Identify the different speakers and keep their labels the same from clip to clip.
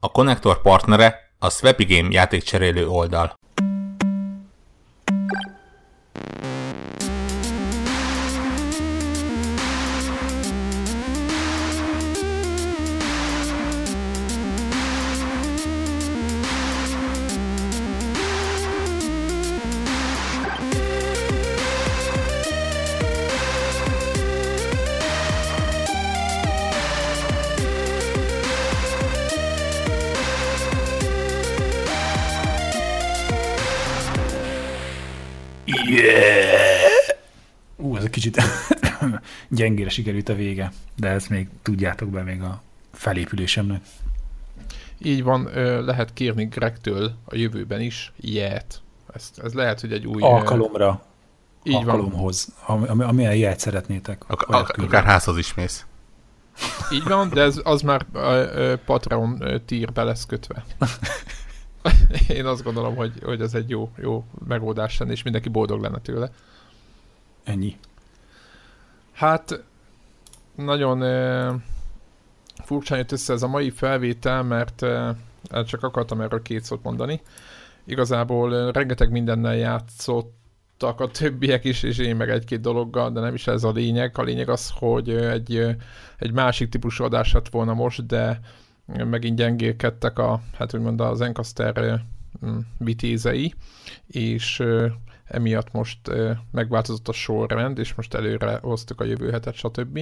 Speaker 1: A konnektor partnere a Swapy Game játékcserélő oldal.
Speaker 2: Gyengére sikerült a vége, de ezt még tudjátok be még a felépülésemnek.
Speaker 3: Így van, lehet kérni Gregtől a jövőben is ilyet. Ez, ez lehet, hogy egy új...
Speaker 2: Alkalomra,
Speaker 3: Így van,
Speaker 2: alkalomhoz, ami, ami, amilyen ilyet szeretnétek.
Speaker 1: Ak- ak- akár házhoz is mész.
Speaker 3: így van, de ez, az már ö, Patreon tírbe lesz kötve. Én azt gondolom, hogy, hogy ez egy jó, jó megoldás lenne, és mindenki boldog lenne tőle.
Speaker 2: Ennyi.
Speaker 3: Hát nagyon uh, furcsán jött össze ez a mai felvétel, mert uh, csak akartam erről két szót mondani. Igazából uh, rengeteg mindennel játszottak a többiek is, és én meg egy-két dologgal, de nem is ez a lényeg. A lényeg az, hogy egy, egy másik típusú adás lett volna most, de megint gyengélkedtek a, hát úgymond az Encaster vitézei, és emiatt most megváltozott a sorrend, és most előre hoztuk a jövő hetet, stb.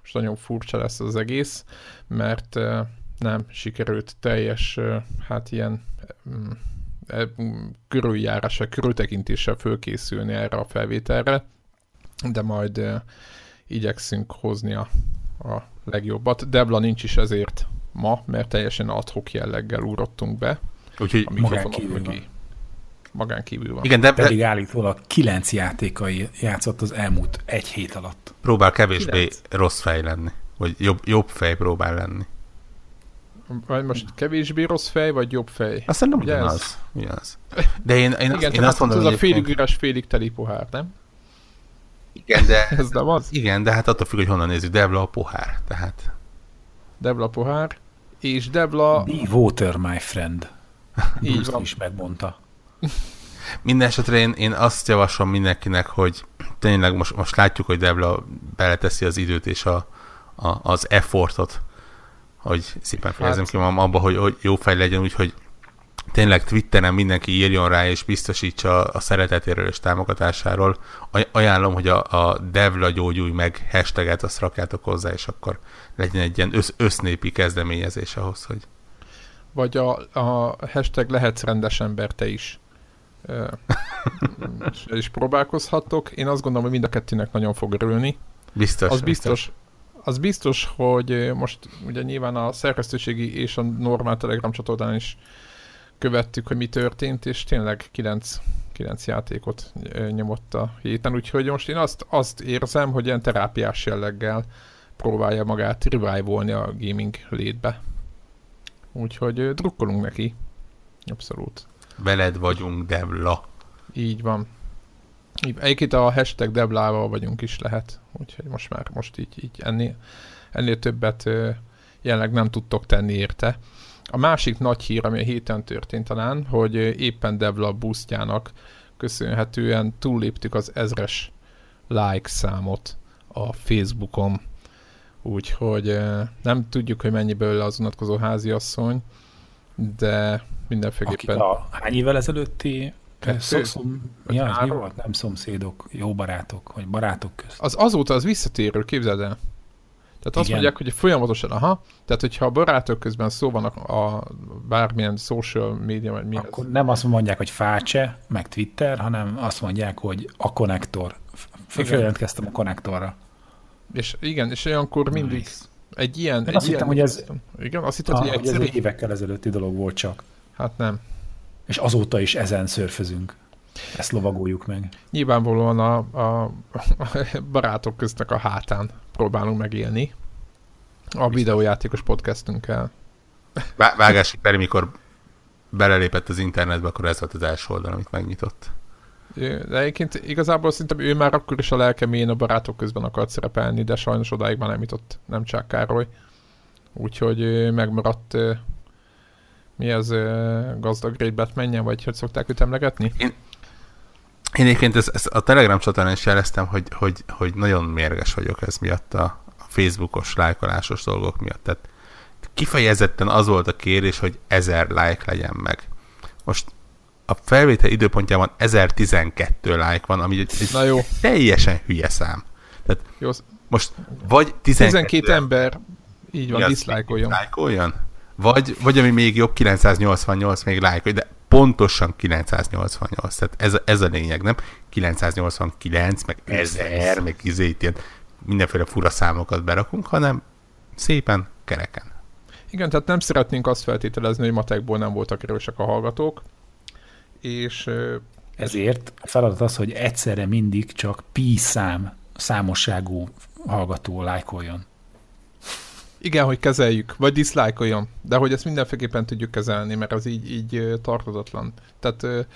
Speaker 3: Most nagyon furcsa lesz az egész, mert nem sikerült teljes, hát ilyen mm, e, mm, körüljárással, körültekintéssel fölkészülni erre a felvételre, de majd igyekszünk hozni a, a legjobbat. Debla nincs is ezért ma, mert teljesen adhok jelleggel úrottunk be
Speaker 1: Úgyhogy
Speaker 3: a mikrofonok mögé. Magán kívül van.
Speaker 1: igen, de, de
Speaker 2: Pedig állítólag kilenc játékai játszott az elmúlt egy hét alatt.
Speaker 1: próbál kevésbé
Speaker 3: Kilenc.
Speaker 1: rossz fej lenni. Vagy jobb, jobb fej próbál lenni.
Speaker 3: Vagy most kevésbé rossz fej, vagy jobb fej?
Speaker 1: Azt nem
Speaker 3: Ugye ez?
Speaker 1: ugyanaz. ugyanaz. De én, én,
Speaker 3: Igen,
Speaker 1: én azt mondom,
Speaker 3: ez a
Speaker 1: hogy
Speaker 3: félig üres, félig teli pohár, nem?
Speaker 1: Igen, de,
Speaker 3: Ez nem az?
Speaker 1: igen, de hát attól függ, hogy honnan nézzük. Debla a pohár. Tehát
Speaker 3: Debla pohár, és Debla,
Speaker 2: Be water, my friend.
Speaker 3: így
Speaker 2: Bruce
Speaker 3: van.
Speaker 2: is megmondta.
Speaker 1: Minden esetre én, én azt javaslom mindenkinek, hogy tényleg most, most látjuk, hogy Debla beleteszi az időt és a, a, az effortot, hogy szépen fejezem
Speaker 3: Hát-
Speaker 1: ki magam abba, hogy, hogy jó fej legyen, úgyhogy tényleg Twitteren mindenki írjon rá és biztosítsa a szeretetéről és támogatásáról. Aj- Ajánlom, hogy a, a Devla gyógyulj meg hashtaget azt rakjátok hozzá, és akkor legyen egy ilyen össz, össznépi kezdeményezés ahhoz, hogy
Speaker 3: Vagy a, a hashtag lehetsz rendes ember te is. És, és próbálkozhattok. Én azt gondolom, hogy mind a kettőnek nagyon fog örülni.
Speaker 1: biztos.
Speaker 3: Az biztos, az biztos, hogy most ugye nyilván a szerkesztőségi és a normál Telegram csatornán is követtük, hogy mi történt, és tényleg 9, 9 játékot nyomott a héten, úgyhogy most én azt, azt érzem, hogy ilyen terápiás jelleggel próbálja magát revivalni a gaming létbe. Úgyhogy drukkolunk neki. Abszolút.
Speaker 1: Veled vagyunk, Devla.
Speaker 3: Így van. Egyébként a hashtag deblával vagyunk is lehet, úgyhogy most már most így, így ennél, ennél többet jelenleg nem tudtok tenni érte. A másik nagy hír, ami a héten történt talán, hogy éppen Debla boostjának köszönhetően túlléptük az ezres like számot a Facebookon. Úgyhogy nem tudjuk, hogy mennyi belőle az unatkozó háziasszony, de
Speaker 2: Akik
Speaker 3: mindenféleképpen...
Speaker 2: a hány évvel ezelőtti szokszom, mi az, mi volt? Nem szomszédok, jó barátok, vagy barátok közt.
Speaker 3: Az azóta az visszatérő, képzeld el. Tehát azt
Speaker 2: Igen.
Speaker 3: mondják, hogy folyamatosan, aha, tehát hogyha a barátok közben szó van a, a bármilyen social media, vagy mi
Speaker 2: Akkor
Speaker 3: ez.
Speaker 2: nem azt mondják, hogy Fácse, meg Twitter, hanem azt mondják, hogy a konnektor. Följelentkeztem a konnektorra.
Speaker 3: És igen, és olyankor mindig
Speaker 2: Nice.
Speaker 3: egy ilyen...
Speaker 2: Én
Speaker 3: egy
Speaker 2: azt
Speaker 3: ilyen,
Speaker 2: hittem, hogy ez-
Speaker 3: Igen, azt hittem,
Speaker 2: Ah,
Speaker 3: hogy
Speaker 2: hogy ez évekkel ezelőtti dolog volt csak.
Speaker 3: Hát nem.
Speaker 2: És azóta is ezen szörfözünk. Ezt lovagoljuk meg.
Speaker 3: Nyilvánvalóan a, a, a barátok köztnek a hátán próbálunk megélni. A videójátékos podcastünkkel.
Speaker 1: Vá- Vágási Peri, mikor belelépett az internetbe, akkor ez volt az első oldal, amit megnyitott.
Speaker 3: De egyébként igazából szerintem ő már akkor is a lelkemén a barátok közben akart szerepelni, de sajnos odáig már nem jutott, nem csak Károly. Úgyhogy megmaradt mi az uh, gazdag Great Batman vagy hogy szokták őt emlegetni?
Speaker 1: Én, én egyébként ezt, ezt a Telegram csatornán is jeleztem, hogy, hogy, hogy nagyon mérges vagyok ez miatt a, a Facebookos lájkolásos dolgok miatt. Tehát kifejezetten az volt a kérés, hogy ezer like legyen meg. Most a felvétel időpontjában 1012 like van, ami egy,
Speaker 3: Na jó.
Speaker 1: teljesen hülye szám. Tehát
Speaker 3: jó.
Speaker 1: most vagy 12,
Speaker 3: 12 ember így van, diszlájkoljon.
Speaker 1: Diszlájkoljon? Vagy, vagy ami még jobb, 988 még lájkolj, de pontosan 988, tehát ez, ez a lényeg, nem? 989, meg 1000, meg izét, ilyen mindenféle fura számokat berakunk, hanem szépen kereken.
Speaker 3: Igen, tehát nem szeretnénk azt feltételezni, hogy matekból nem voltak erősek a hallgatók, és...
Speaker 2: Ezért a feladat az, hogy egyszerre mindig csak pi szám, számosságú hallgató lájkoljon.
Speaker 3: Igen, hogy kezeljük, vagy diszlájkoljon, de hogy ezt mindenféleképpen tudjuk kezelni, mert az így, így tartozatlan. Tehát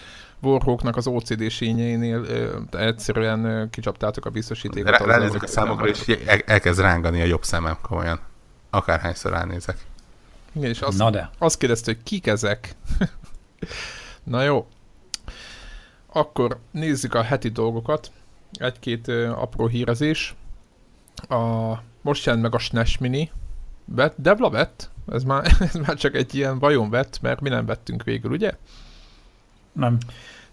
Speaker 3: Warhawknak az OCD sényeinél egyszerűen kicsaptátok a biztosítékot.
Speaker 1: Rá, ránézek a számokra, és el, elkezd rángani a jobb szemem komolyan. Akárhányszor ránézek.
Speaker 3: Igen, és azt, Na de. azt kérdezte, hogy kik ezek? Na jó. Akkor nézzük a heti dolgokat. Egy-két apró hírezés. A, most jelent meg a SNES Mini, Bet, Devla vett? Ez már, ez már csak egy ilyen vajon vett, mert mi nem vettünk végül, ugye?
Speaker 2: Nem.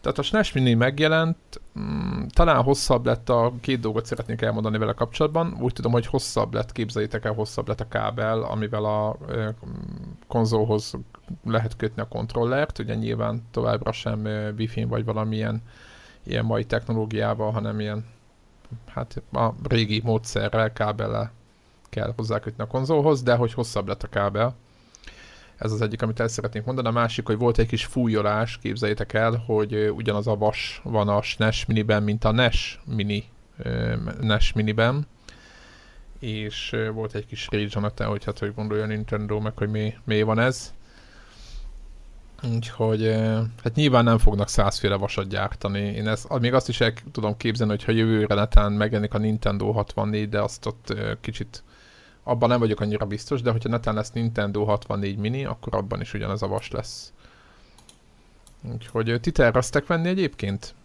Speaker 3: Tehát a SNES Mini megjelent, mm, talán hosszabb lett a két dolgot szeretnék elmondani vele kapcsolatban. Úgy tudom, hogy hosszabb lett, képzeljétek el, hosszabb lett a kábel, amivel a konzolhoz lehet kötni a kontrollert. Ugye nyilván továbbra sem Wi-Fi vagy valamilyen ilyen mai technológiával, hanem ilyen hát a régi módszerrel, kábellel kell hozzákötni a konzolhoz, de hogy hosszabb lett a kábel. Ez az egyik, amit el szeretnénk mondani. A másik, hogy volt egy kis fújolás, képzeljétek el, hogy ugyanaz a vas van a SNES miniben, mint a NES mini, NES miniben. És volt egy kis rage on hogy hát hogy gondolja Nintendo, meg hogy mi, mi van ez. Úgyhogy hát nyilván nem fognak százféle vasat gyártani. Én ezt, még azt is el tudom képzelni, hogy ha jövőre netán megjelenik a Nintendo 64, de azt ott kicsit abban nem vagyok annyira biztos, de hogyha netán lesz Nintendo 64 mini, akkor abban is ugyanaz a vas lesz. Úgyhogy ti terveztek venni egyébként?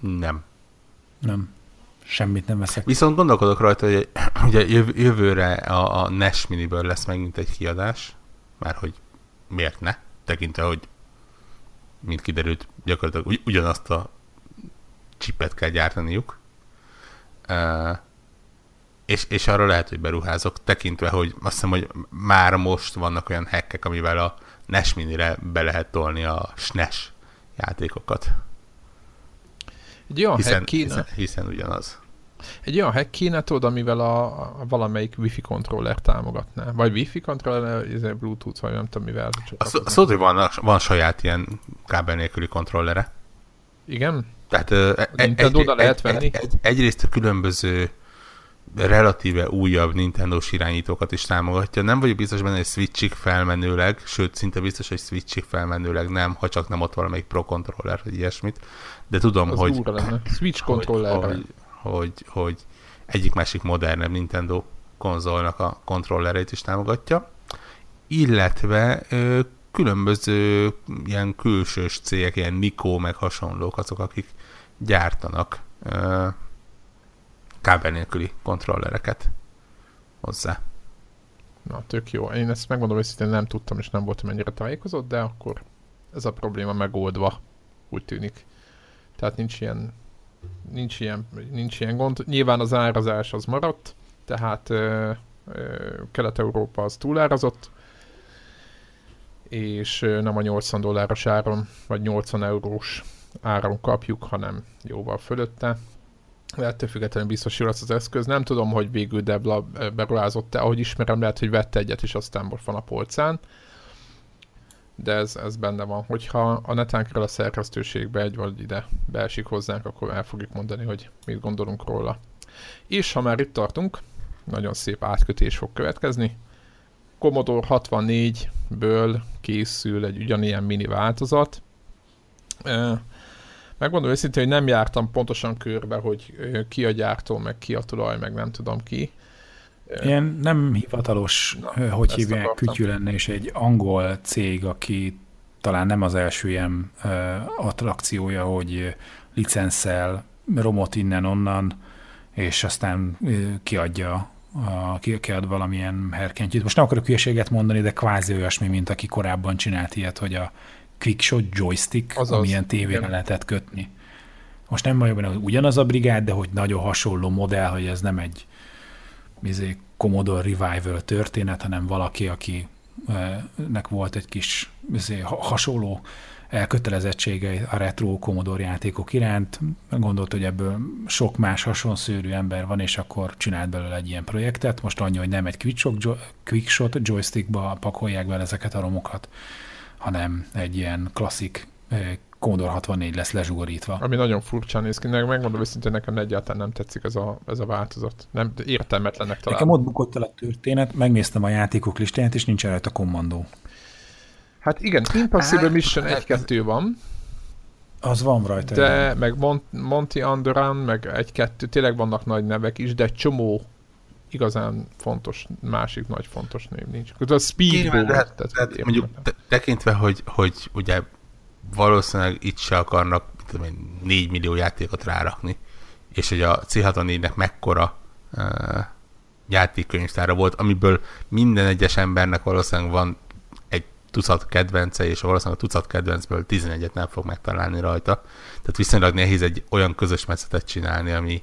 Speaker 1: Nem.
Speaker 2: Nem. Semmit nem veszek.
Speaker 1: Viszont gondolkodok rajta, hogy ugye jövőre a, a NES miniből lesz megint egy kiadás, már hogy miért ne, tekintve, hogy mint kiderült, gyakorlatilag ugyanazt a csipet kell gyártaniuk. Uh, és, és arra lehet, hogy beruházok, tekintve, hogy azt hiszem, hogy már most vannak olyan hackek, amivel a NES Mini-re be lehet tolni a SNES játékokat.
Speaker 3: Egy olyan
Speaker 1: hiszen,
Speaker 3: hack kéne,
Speaker 1: hiszen, hiszen ugyanaz.
Speaker 3: Egy olyan hack kéne, tudod, amivel a, a valamelyik Wi-Fi kontroller támogatná. Vagy Wi-Fi kontroller, ez Bluetooth, vagy nem tudom mivel.
Speaker 1: A szó, szó, hogy van, van saját ilyen kábel nélküli kontrollere.
Speaker 3: Igen?
Speaker 1: Tehát e, egy, egy, lehet venni? Egy, egy, egyrészt a különböző relatíve újabb Nintendo-s irányítókat is támogatja. Nem vagyok biztos benne, hogy Switchig felmenőleg, sőt, szinte biztos, hogy Switchig felmenőleg nem, ha csak nem ott valamelyik Pro controller, vagy ilyesmit. De tudom,
Speaker 3: Az
Speaker 1: hogy.
Speaker 3: Switch controller.
Speaker 1: Hogy, hogy, hogy egyik másik modernebb Nintendo konzolnak a kontrollereit is támogatja. Illetve ö, különböző ilyen külsős cégek, ilyen Nico meg hasonlók azok, akik gyártanak ö, kábel nélküli kontrollereket hozzá.
Speaker 3: Na, tök jó. Én ezt megmondom őszintén nem tudtam, és nem voltam ennyire tájékozott, de akkor ez a probléma megoldva, úgy tűnik. Tehát nincs ilyen, nincs ilyen, nincs ilyen gond. Nyilván az árazás az maradt, tehát ö, ö, Kelet-Európa az túlárazott, és nem a 80 dolláros áron, vagy 80 eurós áron kapjuk, hanem jóval fölötte ettől függetlenül biztos lesz az eszköz. Nem tudom, hogy végül Debla beruházott-e, ahogy ismerem, lehet, hogy vette egyet, és aztán most van a polcán. De ez, ez benne van. Hogyha a netán kerül a szerkesztőségbe egy vagy ide beesik hozzánk, akkor el fogjuk mondani, hogy mit gondolunk róla. És ha már itt tartunk, nagyon szép átkötés fog következni. Commodore 64-ből készül egy ugyanilyen mini változat. Megmondom őszintén, hogy nem jártam pontosan körbe, hogy ki a gyártó, meg ki a tulaj, meg nem tudom ki.
Speaker 2: Ilyen nem hivatalos,
Speaker 3: Na,
Speaker 2: hogy hívják,
Speaker 3: akartam.
Speaker 2: kütyű lenne, és egy angol cég, aki talán nem az első ilyen ö, attrakciója, hogy licenszel romot innen-onnan, és aztán ö, kiadja a, ki- kiad valamilyen herkentyűt. Most nem akarok hülyeséget mondani, de kvázi olyasmi, mint aki korábban csinált ilyet, hogy a quickshot joystick,
Speaker 3: Azaz,
Speaker 2: amilyen tévére
Speaker 3: igen.
Speaker 2: lehetett kötni. Most nem vagyok benne, hogy ugyanaz a brigád, de hogy nagyon hasonló modell, hogy ez nem egy izé, Commodore Revival történet, hanem valaki, akinek volt egy kis izé, ha- hasonló elkötelezettsége a retro Commodore játékok iránt. Gondolt, hogy ebből sok más hasonszőrű ember van, és akkor csinált belőle egy ilyen projektet. Most annyi, hogy nem egy quickshot, quickshot joystickba pakolják bele ezeket a romokat, hanem egy ilyen klasszik eh, Commodore 64 lesz lezsugorítva.
Speaker 3: Ami nagyon furcsán néz ki, meg megmondom őszintén, nekem egyáltalán nem tetszik ez a, ez a változat. Nem, értelmetlennek találom.
Speaker 2: Nekem ott bukott el a történet, megnéztem a játékok listáját, és nincs rajta kommandó.
Speaker 3: Hát igen, Impossible
Speaker 1: Hát,
Speaker 3: Mission
Speaker 1: hát
Speaker 3: 1-2 van,
Speaker 2: Az van rajta. igen.
Speaker 3: de meg Mon- Monty Underrun, meg egy-kettő, tényleg vannak nagy nevek is, de egy csomó igazán fontos, másik nagy fontos név nincs. A Speedball,
Speaker 1: de hát,
Speaker 3: tehát,
Speaker 1: tehát mondjuk te- tekintve, hogy, hogy ugye valószínűleg itt se akarnak tudom én, 4 millió játékot rárakni, és hogy a C64-nek mekkora uh, játékkönyvtára volt, amiből minden egyes embernek valószínűleg van egy tucat kedvence, és valószínűleg a tucat kedvencből 11-et nem fog megtalálni rajta. Tehát viszonylag nehéz egy olyan közös metszetet csinálni, ami,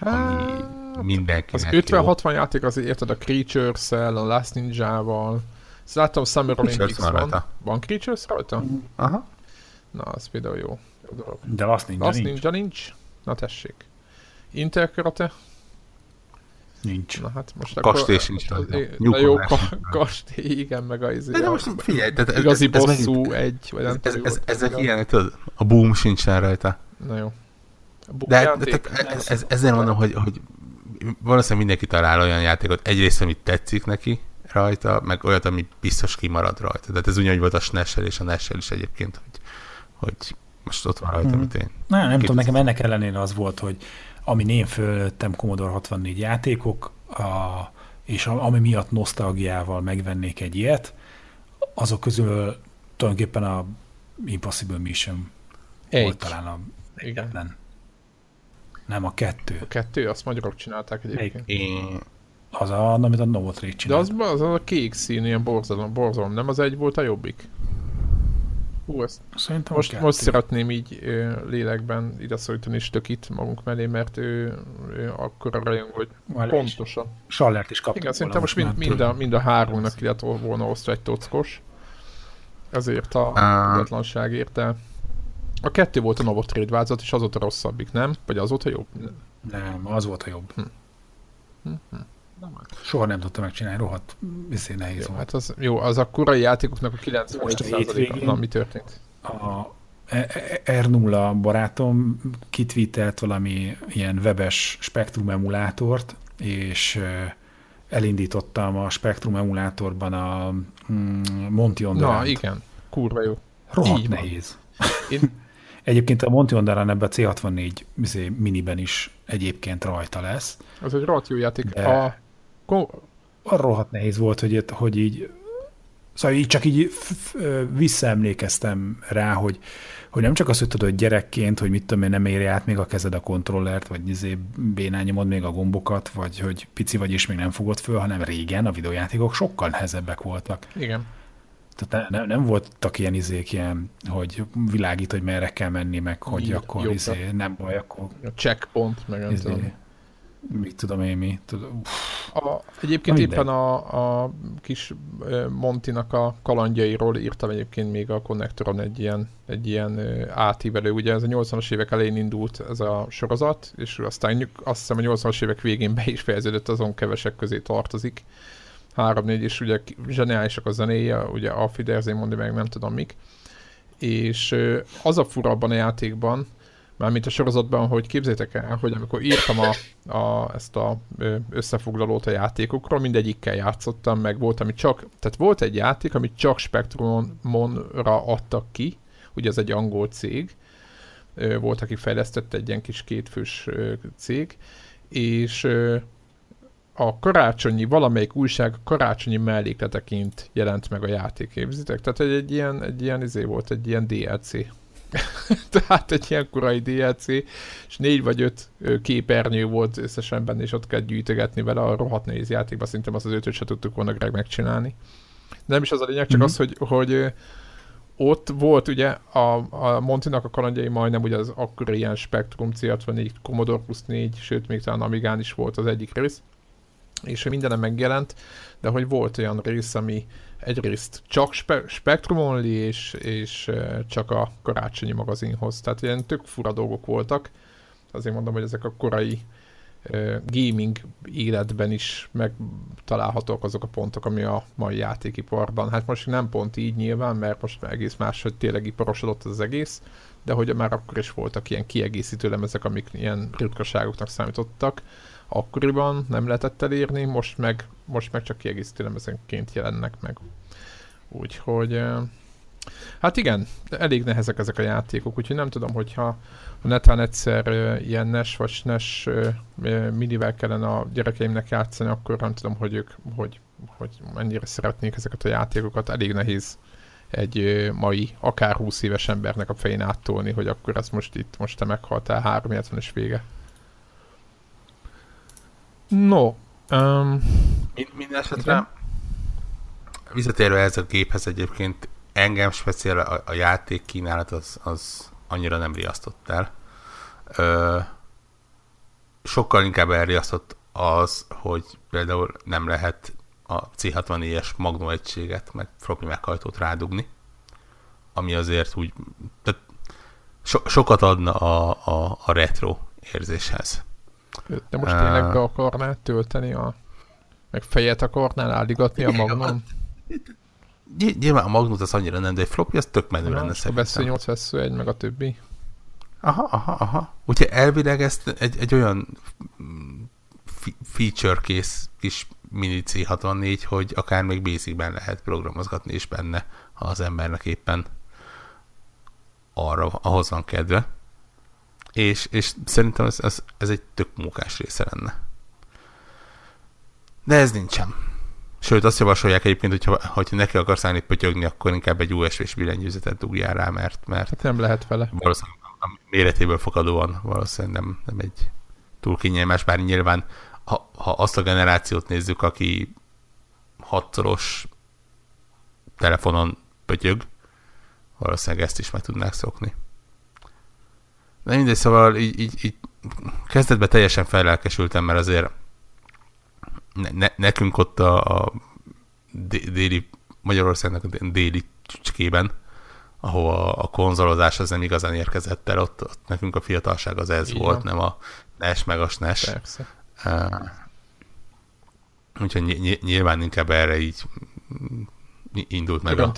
Speaker 1: ami
Speaker 3: Hát,
Speaker 1: mindenkinek
Speaker 3: az
Speaker 1: jó.
Speaker 3: 50-60 játék azért érted a Creatures-szel, a Last Ninja-val. Ezt láttam Summer Olympics
Speaker 1: van rajta.
Speaker 3: Van Creatures rajta?
Speaker 1: Aha.
Speaker 3: Na, az például jó. jó dolog.
Speaker 2: De azt nincs.
Speaker 3: Last
Speaker 2: nincs.
Speaker 3: Ninja nincs? Na tessék. Interkarate?
Speaker 2: nincs.
Speaker 3: Na hát most
Speaker 1: Kastély
Speaker 3: akkor...
Speaker 1: sincs rajta.
Speaker 3: Na jó, ka- kastély, igen, meg a izé.
Speaker 1: De, de most figyelj, tehát ez,
Speaker 3: Igazi
Speaker 1: ez, ez
Speaker 3: bosszú
Speaker 1: megint-
Speaker 3: egy, vagy nem
Speaker 1: ez, ez,
Speaker 3: volt
Speaker 1: ezek ilyen, tudod, a boom sincsen rajta.
Speaker 3: Na jó.
Speaker 1: De, de tehát ez, ez, ezért mondom, hogy, hogy valószínűleg mindenki talál olyan játékot, egyrészt, amit tetszik neki rajta, meg olyat, ami biztos kimarad rajta. Tehát ez ugyanúgy volt a snes és a nes is egyébként, hogy, hogy most ott van rajta,
Speaker 2: Mhm.
Speaker 1: amit én.
Speaker 2: Na, nem tudom, nekem ennek ellenére az volt, hogy ami én fölöttem Commodore 64 játékok, a, és a, ami miatt nosztalgiával megvennék egy ilyet, azok közül tulajdonképpen a Impossible Mission
Speaker 3: Egy.
Speaker 2: volt talán a
Speaker 3: Igen.
Speaker 2: Nem. A kettő.
Speaker 3: A kettő, azt magyarok csinálták egyébként.
Speaker 1: én
Speaker 2: Az, a, amit a Novotrade
Speaker 3: De
Speaker 2: csinált.
Speaker 3: az, az a kék szín, ilyen borzalom, borzalom, nem az egy volt a jobbik? Hú, ezt
Speaker 2: Szerintem
Speaker 3: most, most szeretném így ö, lélekben ide szólítani stökit magunk mellé, mert ő, ő akkor a rajong, hogy
Speaker 2: Már
Speaker 3: pontosan.
Speaker 2: Sallert is kaptam.
Speaker 3: Igen, szerintem most mind, mind, a, mind a háromnak lett volna osztva egy tockos. Ezért a
Speaker 1: Á.
Speaker 3: tudatlanságért, de a kettő volt a Novotrade változat, és az volt a rosszabbik, nem? Vagy az volt a jobb?
Speaker 2: Nem, az volt a jobb.
Speaker 3: Hm,
Speaker 2: Soha nem tudtam megcsinálni, rohadt viszont nehéz
Speaker 3: Jó,
Speaker 2: volt.
Speaker 3: hát az, jó, az a korai játékoknak a
Speaker 2: Most a
Speaker 3: 95%-a.
Speaker 2: hétvégén-
Speaker 3: Na, mi történt?
Speaker 2: a E- E- R0 barátom kitweetelt valami ilyen webes Spectrum emulátort, és elindítottam a Spectrum emulátorban a mm, Monty on
Speaker 3: Na, igen. Kurva jó.
Speaker 2: Rohadt
Speaker 3: így van.
Speaker 2: nehéz.
Speaker 3: Én,
Speaker 2: Egyébként a Monty on the Run ebben a C64 izé, miniben is egyébként rajta lesz.
Speaker 3: az egy rohadt jó játék.
Speaker 2: De-
Speaker 3: A,
Speaker 2: Arra rohadt nehéz volt, hogy, hogy így Szóval így csak így visszaemlékeztem rá, hogy, hogy nem csak azt, hogy tudod, gyerekként, hogy mit tudom én, nem éri át még a kezed a kontrollert, vagy izé bénán nyomod még a gombokat, vagy hogy pici vagy és még nem fogod föl, hanem régen a videójátékok sokkal nehezebbek voltak.
Speaker 3: igen.
Speaker 2: Tehát ne, ne, nem voltak ilyen izék, ilyen, hogy világít, hogy merre kell menni, meg hogy
Speaker 3: Így,
Speaker 2: akkor
Speaker 3: jobbra.
Speaker 2: izé, nem baj, akkor
Speaker 3: A checkpoint, meg tudom.
Speaker 2: izé, mit tudom én mi. Tudom, uff,
Speaker 3: A, egyébként
Speaker 2: Na,
Speaker 3: éppen a, a kis Montinak a kalandjairól írtam egyébként még a konnektoron egy ilyen, egy ilyen átívelő. Ugye ez a 80-as évek elején indult ez a sorozat, és aztán azt hiszem a 80-as évek végén be is fejeződött, azon kevesek közé tartozik. 3-4, és ugye zseniálisak a zenéje, ugye a Fiderzén mondja meg nem tudom mik. És az a fura abban a játékban, mármint a sorozatban, hogy képzétek el, hogy amikor írtam a, a, ezt a összefoglalót a játékokról, mindegyikkel játszottam, meg volt, ami csak, tehát volt egy játék, amit csak Spectrumonra adtak ki, ugye ez egy angol cég, volt, aki fejlesztette egy ilyen kis kétfős cég, és a karácsonyi, valamelyik újság karácsonyi mellékleteként jelent meg a játék, képzitek? Tehát egy, egy ilyen, egy ilyen izé volt, egy ilyen DLC. Tehát egy ilyen korai DLC, és négy vagy öt képernyő volt összesen benne, és ott kell gyűjtögetni vele a rohadt néz játékba, szerintem az az ötöt se tudtuk volna Greg megcsinálni. De nem is az a lényeg, csak mm-hmm. az, hogy, hogy ott volt ugye a, a Montinak a kalandjai majdnem ugye az akkor ilyen Spectrum C64, Commodore plus 4, sőt még talán Amigán is volt az egyik rész, és mindenem megjelent, de hogy volt olyan rész, ami egyrészt csak spe- Spectrum Only, és, és csak a karácsonyi magazinhoz. Tehát ilyen tök fura dolgok voltak. Azért mondom, hogy ezek a korai gaming életben is megtalálhatók azok a pontok, ami a mai játékiparban. Hát most nem pont így nyilván, mert most egész más, hogy tényleg iparosodott az egész, de hogy már akkor is voltak ilyen kiegészítő lemezek, amik ilyen ritkaságoknak számítottak. Akkoriban nem lehetett elérni, most meg, most meg csak kiegészítő lemezenként jelennek meg. Úgyhogy Hát igen, elég nehezek ezek a játékok, úgyhogy nem tudom, hogyha netán egyszer ilyen NES vagy SNES uh, minivel kellene a gyerekeimnek játszani, akkor nem tudom, hogy ők hogy, hogy mennyire szeretnék ezeket a játékokat. Elég nehéz egy mai, akár 20 éves embernek a fején áttolni, hogy akkor ez most itt, most te meghaltál, 370 és vége. No. Um,
Speaker 1: Minden esetre visszatérve ez a géphez egyébként engem speciál a, a játék kínálat az, az annyira nem riasztott el. Ö, sokkal inkább elriasztott az, hogy például nem lehet a C64-es Magnum egységet, meg floppy meghajtót rádugni, ami azért úgy tehát so, sokat adna a, a, a retro érzéshez.
Speaker 3: De most tényleg be akarnál tölteni a meg fejet akarnál álligatni a Magnum?
Speaker 1: Nyilván a Magnus az annyira nem, de egy floppy az tök menő lenne
Speaker 3: szerintem. A vesző 8, vesző 1, meg a többi.
Speaker 1: Aha, aha, aha. Úgyhogy elvileg ezt egy, egy olyan feature kész kis mini C64, hogy akár még basicben lehet programozgatni is benne, ha az embernek éppen arra, ahhoz van kedve. És, és szerintem ez, ez, ez egy tök munkás része lenne. De ez nincsen. Sőt, azt javasolják egyébként, hogy ha, hogyha neki akarsz állni pötyögni, akkor inkább egy USB-s billentyűzetet dugjál rá, mert, mert
Speaker 3: hát nem lehet vele.
Speaker 1: Valószínűleg a méretéből fakadóan valószínűleg nem, nem egy túl kényelmes, bár nyilván ha, ha azt a generációt nézzük, aki hatszoros telefonon pötyög, valószínűleg ezt is meg tudnák szokni. De mindegy, szóval így, így, így kezdetben teljesen felelkesültem, mert azért ne, ne, nekünk ott a, a déli, Magyarországnak a déli csücskében, ahol a konzolozás az nem igazán érkezett el, ott, ott nekünk a fiatalság az ez Igen. volt, nem a NES meg a SNES. Persze. Uh, úgyhogy ny- nyilván inkább erre így indult meg
Speaker 3: a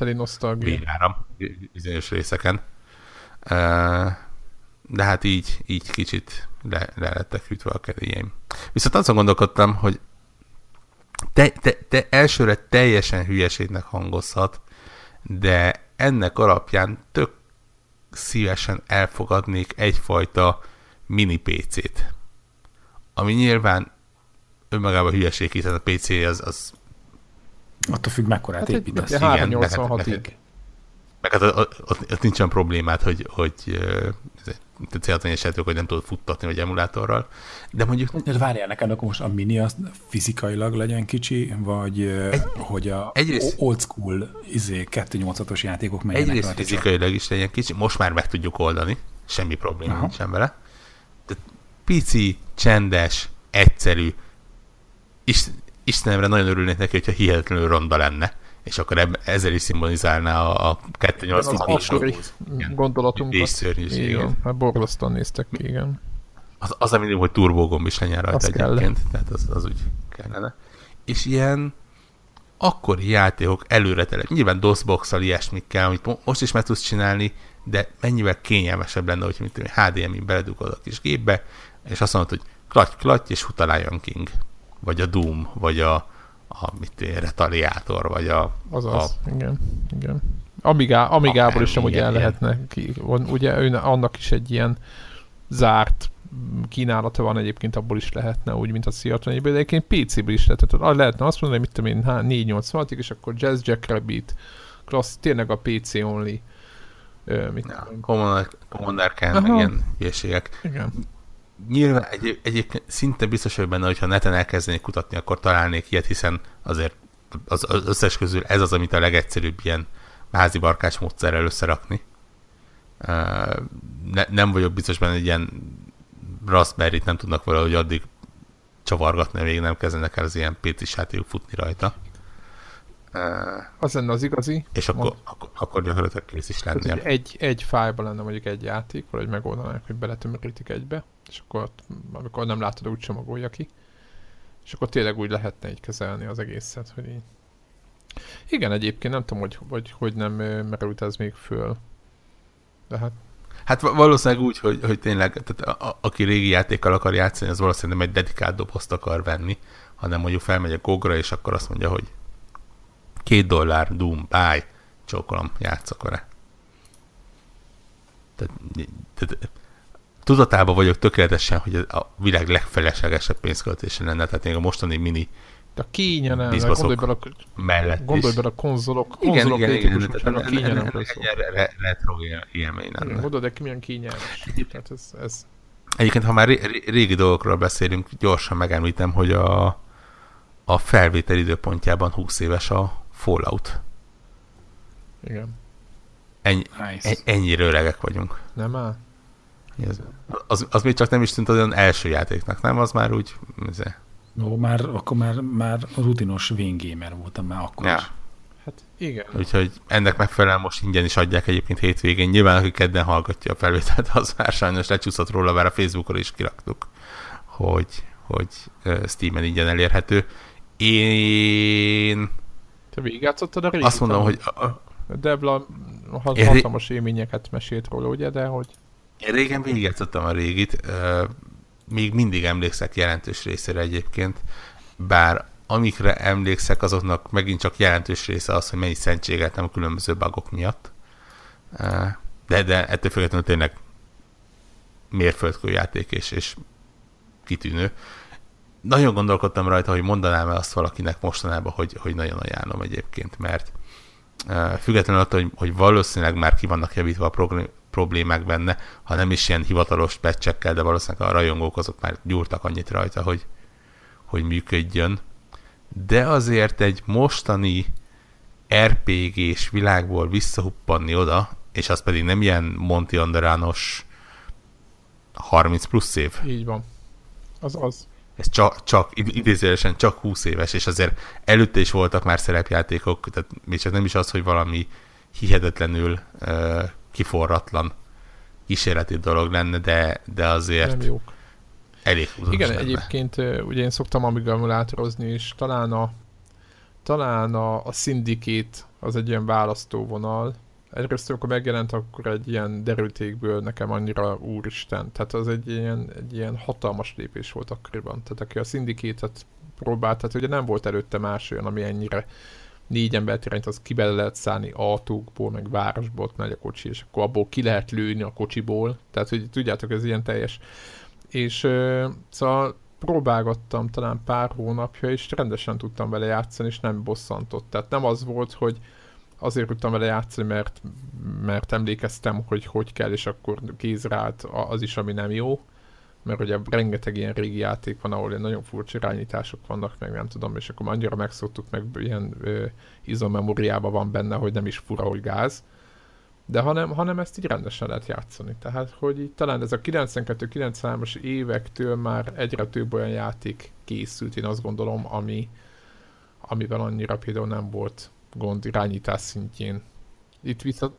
Speaker 1: véráram bizonyos részeken. Uh, de hát így, így kicsit le, le lettek hűtve a kedélyeim. Viszont azon gondolkodtam, hogy te, te, te elsőre teljesen hülyeségnek hangozhat, de ennek alapján tök szívesen elfogadnék egyfajta mini PC-t. Ami nyilván önmagában hülyeség, hiszen a PC az, az
Speaker 2: Attól függ, mekkorát hát építesz.
Speaker 3: Igen, 386-ig.
Speaker 1: Meg hát ott, ott, ott nincsen problémát, hogy, hogy céltani esetük, hogy nem tudod futtatni, vagy emulátorral. De mondjuk...
Speaker 2: De várjál neked, akkor most a mini az fizikailag legyen kicsi, vagy egy, hogy a egyrészt, old school izé, 2.8-os játékok
Speaker 1: menjenek Egyrészt fizikailag is legyen kicsi, most már meg tudjuk oldani, semmi probléma Aha. nincsen vele. De pici, csendes, egyszerű, Istenemre nagyon örülnék neki, hogyha hihetetlenül ronda lenne és akkor eb- ezzel is szimbolizálná a, a 280
Speaker 3: gondolatunkat. szörnyűség. Igen, hát borzasztóan néztek ki, igen.
Speaker 1: Az, az a minimum, hogy turbógomb is legyen rajta egyébként, kell. tehát az, az úgy kellene. És ilyen akkori játékok előre tele. Nyilván DOS-box-szal ilyesmik kell, amit most is meg tudsz csinálni, de mennyivel kényelmesebb lenne, hogy mint HDMI-n beledugod a kis gépbe, és azt mondod, hogy klatty, klatty, és hut a Lion King, vagy a Doom, vagy a, a mit retaliátor, vagy a...
Speaker 3: Azaz, a, igen, igen. Amigá, Amigából is sem ugye el lehetne ki, ugye ő, annak is egy ilyen zárt kínálata van egyébként, abból is lehetne, úgy, mint a Seattle de egyébként PC-ből is lehetne. Tehát lehetne azt mondani, hogy mit tudom én, 486 és akkor Jazz Jackrabbit, klassz, tényleg a PC only.
Speaker 1: Ö, mit ja, Commander, Commander Khan, ilyen hülyeségek.
Speaker 3: Igen.
Speaker 1: Nyilván egy, egyébként szinte biztos vagyok benne, hogyha neten elkezdenék kutatni, akkor találnék ilyet, hiszen azért az, az összes közül ez az, amit a legegyszerűbb ilyen házi barkás módszerrel összerakni. Ne, nem vagyok biztos benne, hogy ilyen Raspberry-t nem tudnak valahogy addig csavargatni, még nem kezdenek el az ilyen PC játékok futni rajta.
Speaker 3: Az lenne az igazi.
Speaker 1: És akkor, akkor, akkor gyakorlatilag kész is lennél.
Speaker 3: Egy, egy fájlban lenne mondjuk egy játék, vagy megoldanák, hogy beletömörítik egybe, és akkor amikor nem látod, úgy csomagolja ki. És akkor tényleg úgy lehetne így kezelni az egészet, hogy így. Igen, egyébként nem tudom, hogy hogy, hogy nem merült ez még föl. De hát
Speaker 1: Hát valószínűleg úgy, hogy, hogy tényleg, tehát a, a, aki régi játékkal akar játszani, az valószínűleg nem egy dedikált dobozt akar venni, hanem mondjuk felmegy a Gogra, és akkor azt mondja, hogy két dollár, Doom, bye, csókolom, játszok vele. Tehát, tehát tudatában vagyok tökéletesen, hogy a világ legfeleslegesebb pénzköltése lenne, tehát még a mostani mini
Speaker 3: a kínja nem, gondolj bele a,
Speaker 1: mellett
Speaker 3: gondolj bele a konzolok, konzolok
Speaker 1: igen, igen, igen, igen, a kínja nem retro élmény lenne.
Speaker 3: Gondolj, de milyen. Tehát ez, ez...
Speaker 1: Egyébként, ha már régi dolgokról beszélünk, gyorsan megemlítem, hogy a, a felvétel időpontjában 20 éves a Fallout.
Speaker 3: Igen.
Speaker 1: Ennyi, nice. ennyire öregek vagyunk.
Speaker 3: Nem áll?
Speaker 1: Az, az, az még csak nem is tűnt olyan első játéknak, nem? Az már úgy... Azért.
Speaker 2: Ó, már, akkor már, már rutinos gamer voltam már akkor ja. is.
Speaker 3: Hát igen.
Speaker 1: Úgyhogy ennek megfelelően most ingyen is adják egyébként hétvégén. Nyilván, aki kedden hallgatja a felvételt, az már sajnos lecsúszott róla, bár a Facebookon is kiraktuk, hogy, hogy Steam-en ingyen elérhető. Én...
Speaker 3: Te végigjátszottad a régit?
Speaker 1: Azt mondom, hogy... A...
Speaker 3: Debla hatalmas élményeket mesélt róla, ugye, de hogy...
Speaker 1: Én régen végigjátszottam a régit még mindig emlékszek jelentős részére egyébként, bár amikre emlékszek, azoknak megint csak jelentős része az, hogy mennyi szentséget a különböző bugok miatt. De, de ettől függetlenül tényleg mérföldkő játék és, és kitűnő. Nagyon gondolkodtam rajta, hogy mondanám el azt valakinek mostanában, hogy, hogy nagyon ajánlom egyébként, mert függetlenül attól, hogy, hogy valószínűleg már ki vannak javítva a problémák benne, ha nem is ilyen hivatalos pecsekkel, de valószínűleg a rajongók azok már gyúrtak annyit rajta, hogy, hogy működjön. De azért egy mostani RPG-s világból visszahuppanni oda, és az pedig nem ilyen Monty Anderános 30 plusz év.
Speaker 3: Így van. Az az.
Speaker 1: Ez csak, csak idézőjelesen csak 20 éves, és azért előtte is voltak már szerepjátékok, tehát még csak nem is az, hogy valami hihetetlenül uh, kiforratlan kísérleti dolog lenne, de, de azért
Speaker 3: nem jók.
Speaker 1: elég
Speaker 3: Igen,
Speaker 1: lenne.
Speaker 3: egyébként ugye én szoktam amigramulátorozni, és talán a talán a, a Syndicate az egy ilyen választóvonal. Egyrészt, amikor megjelent, akkor egy ilyen derültékből nekem annyira úristen. Tehát az egy ilyen, egy ilyen hatalmas lépés volt akkoriban. Tehát aki a Syndicate-et próbált, tehát ugye nem volt előtte más olyan, ami ennyire négy embert irányt, az ki lehet szállni autókból, meg városból, megy a kocsi, és akkor abból ki lehet lőni a kocsiból. Tehát, hogy tudjátok, ez ilyen teljes. És uh, szóval próbálgattam talán pár hónapja, és rendesen tudtam vele játszani, és nem bosszantott. Tehát nem az volt, hogy azért tudtam vele játszani, mert, mert emlékeztem, hogy hogy kell, és akkor kézre állt az is, ami nem jó, mert ugye rengeteg ilyen régi játék van, ahol ilyen nagyon furcsa irányítások vannak, meg nem tudom, és akkor annyira megszoktuk, meg ilyen ö, izomemóriában van benne, hogy nem is fura, hogy gáz, de hanem, hanem ezt így rendesen lehet játszani. Tehát, hogy így talán ez a 92-93-as évektől már egyre több olyan játék készült, én azt gondolom, ami, amivel annyira például nem volt gond irányítás szintjén. Itt vissza...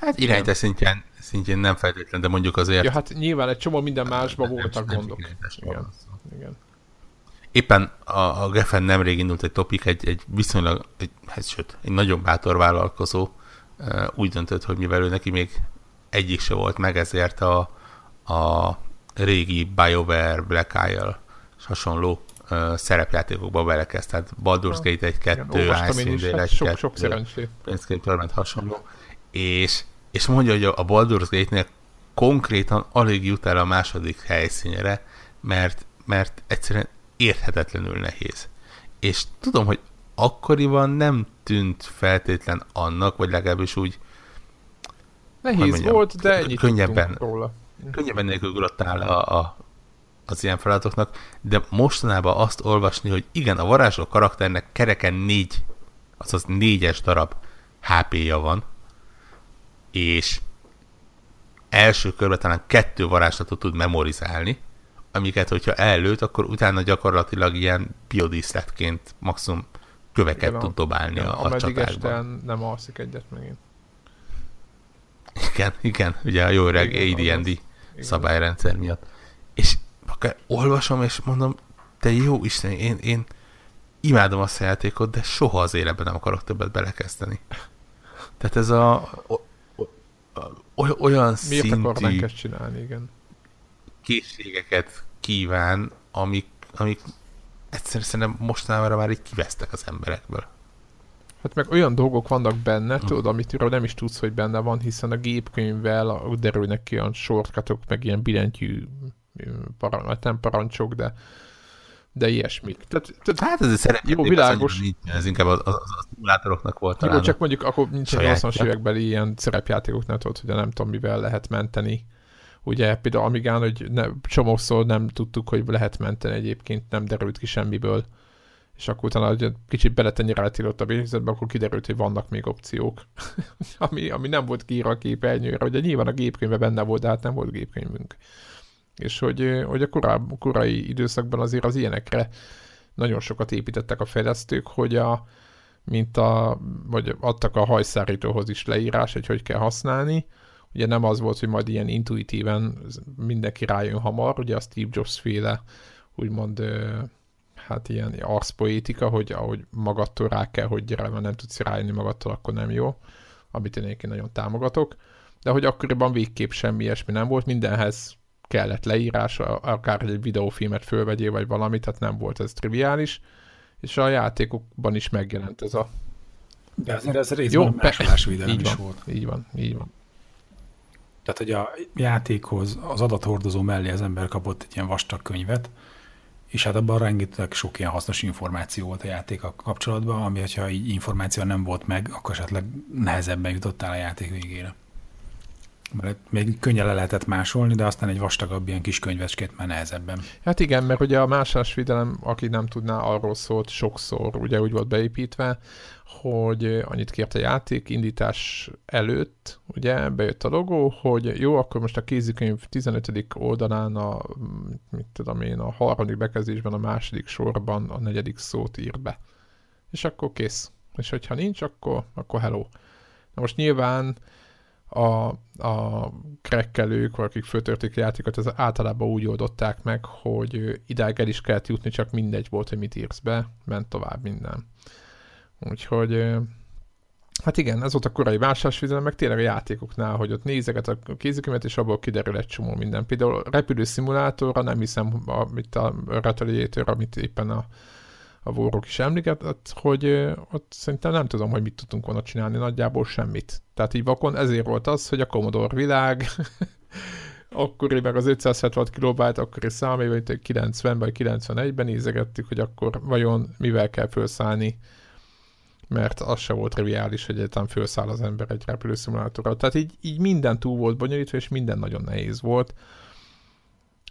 Speaker 1: Hát irányítás szintjén szintjén nem feltétlen, de mondjuk azért...
Speaker 3: Ja, hát nyilván egy csomó minden másban nem, voltak nem, gondok. Igen. Igen.
Speaker 1: Éppen a, a Geffen nemrég indult egy topik, egy, egy viszonylag, egy, hát, sőt, egy nagyon bátor vállalkozó uh, úgy döntött, hogy mivel ő neki még egyik se volt meg, ezért a, a régi BioWare, Black Isle és hasonló uh, szerepjátékokba belekezd, tehát Baldur's Gate 1, 2,
Speaker 3: Icewind hát sok, sok szerencsé.
Speaker 1: hasonló, és és mondja, hogy a Baldur's Gate-nél konkrétan alig jut el a második helyszínre, mert, mert egyszerűen érthetetlenül nehéz. És tudom, hogy akkoriban nem tűnt feltétlen annak, vagy legalábbis úgy
Speaker 3: Nehéz mondjam, volt, de ennyit
Speaker 1: könnyebben,
Speaker 3: róla.
Speaker 1: Könnyebben nélkül a, a, az ilyen feladatoknak, de mostanában azt olvasni, hogy igen, a varázsló karakternek kereken négy, azaz négyes darab HP-ja van, és első körben talán kettő varázslatot tud memorizálni, amiket, hogyha előtt, akkor utána gyakorlatilag ilyen biodíszletként maximum köveket igen, tud dobálni igen, a, a csatákban.
Speaker 3: nem alszik egyet megint.
Speaker 1: Igen, igen, ugye a jó öreg AD&D szabályrendszer miatt. És akár olvasom, és mondom, te jó Isten, én, én imádom azt a játékot, de soha az életben nem akarok többet belekezdeni. Tehát ez a olyan
Speaker 3: Miért szintű ezt csinálni, igen.
Speaker 1: készségeket kíván, amik, amik egyszerűen szerintem mostanában már így kivesztek az emberekből.
Speaker 3: Hát meg olyan dolgok vannak benne, hm. tudod, amit nem is tudsz, hogy benne van, hiszen a gépkönyvvel derülnek ki olyan shortcutok, meg ilyen billentyű paran, nem parancsok, de de ilyesmik.
Speaker 1: Tehát, tehát, hát ez szerepjáték,
Speaker 3: jó, világos.
Speaker 1: Nincs, ez inkább az, az, az szimulátoroknak volt
Speaker 3: Jó, csak mondjuk akkor nincs egy 80-as évekbeli ilyen szerepjátékok, nem tudod, hogy nem tudom, mivel lehet menteni. Ugye például Amigán, hogy ne, csomószor nem tudtuk, hogy lehet menteni egyébként, nem derült ki semmiből. És akkor utána, hogy kicsit beletenyeráltilott a végzetbe, akkor kiderült, hogy vannak még opciók. ami, ami nem volt kiírva a képernyőre. Ugye nyilván a gépkönyve benne volt, de hát nem volt gépkönyvünk és hogy, hogy a koráb, korai időszakban azért az ilyenekre nagyon sokat építettek a fejlesztők, hogy a, mint a, vagy adtak a hajszárítóhoz is leírás, hogy hogy kell használni. Ugye nem az volt, hogy majd ilyen intuitíven mindenki rájön hamar, ugye a Steve Jobs féle úgymond hát ilyen arszpoétika, hogy ahogy magadtól rá kell, hogy gyere, mert nem tudsz rájönni magadtól, akkor nem jó, amit én egyébként nagyon támogatok. De hogy akkoriban végképp semmi ilyesmi nem volt, mindenhez kellett leírás, akár egy videófilmet fölvegyél, vagy valamit, tehát nem volt ez triviális, és a játékokban is megjelent ez a...
Speaker 2: De azért ez részben Jó, másolásvédelem
Speaker 3: így
Speaker 2: is
Speaker 3: van, volt. Így van, így van.
Speaker 2: Tehát, hogy a játékhoz, az adathordozó mellé az ember kapott egy ilyen vastag könyvet, és hát abban rengeteg sok ilyen hasznos információ volt a játék kapcsolatban, ami, hogyha így információ nem volt meg, akkor esetleg nehezebben jutottál a játék végére. Mert még könnyen le lehetett másolni, de aztán egy vastagabb ilyen kis könyvecskét már nehezebben.
Speaker 3: Hát igen, mert ugye a másolásvédelem, aki nem tudná, arról szólt sokszor, ugye úgy volt beépítve, hogy annyit kért a játék indítás előtt, ugye bejött a logó, hogy jó, akkor most a kézikönyv 15. oldalán a, mit tudom én, a harmadik bekezdésben, a második sorban a negyedik szót ír be. És akkor kész. És hogyha nincs, akkor, akkor hello. Na most nyilván a, a krekkelők, akik föltörték a játékot, az általában úgy oldották meg, hogy idáig el is kellett jutni, csak mindegy volt, hogy mit írsz be, ment tovább minden. Úgyhogy Hát igen, ez volt a korai vásárlásvédelem, meg tényleg a játékoknál, hogy ott nézeket a kézikönyvet, és abból kiderül egy csomó minden. Például repülő szimulátorra nem hiszem, amit a Retaliator, amit éppen a a vórok is említett, hogy ott szerintem nem tudom, hogy mit tudtunk volna csinálni, nagyjából semmit. Tehát így vakon ezért volt az, hogy a Commodore világ, akkor meg az 576 kilobájt, akkori számé, 90 vagy 91-ben nézegettük, hogy akkor vajon mivel kell felszállni, mert az se volt triviális, hogy egyáltalán felszáll az ember egy repülőszimulátorra. Tehát így, így minden túl volt bonyolítva, és minden nagyon nehéz volt.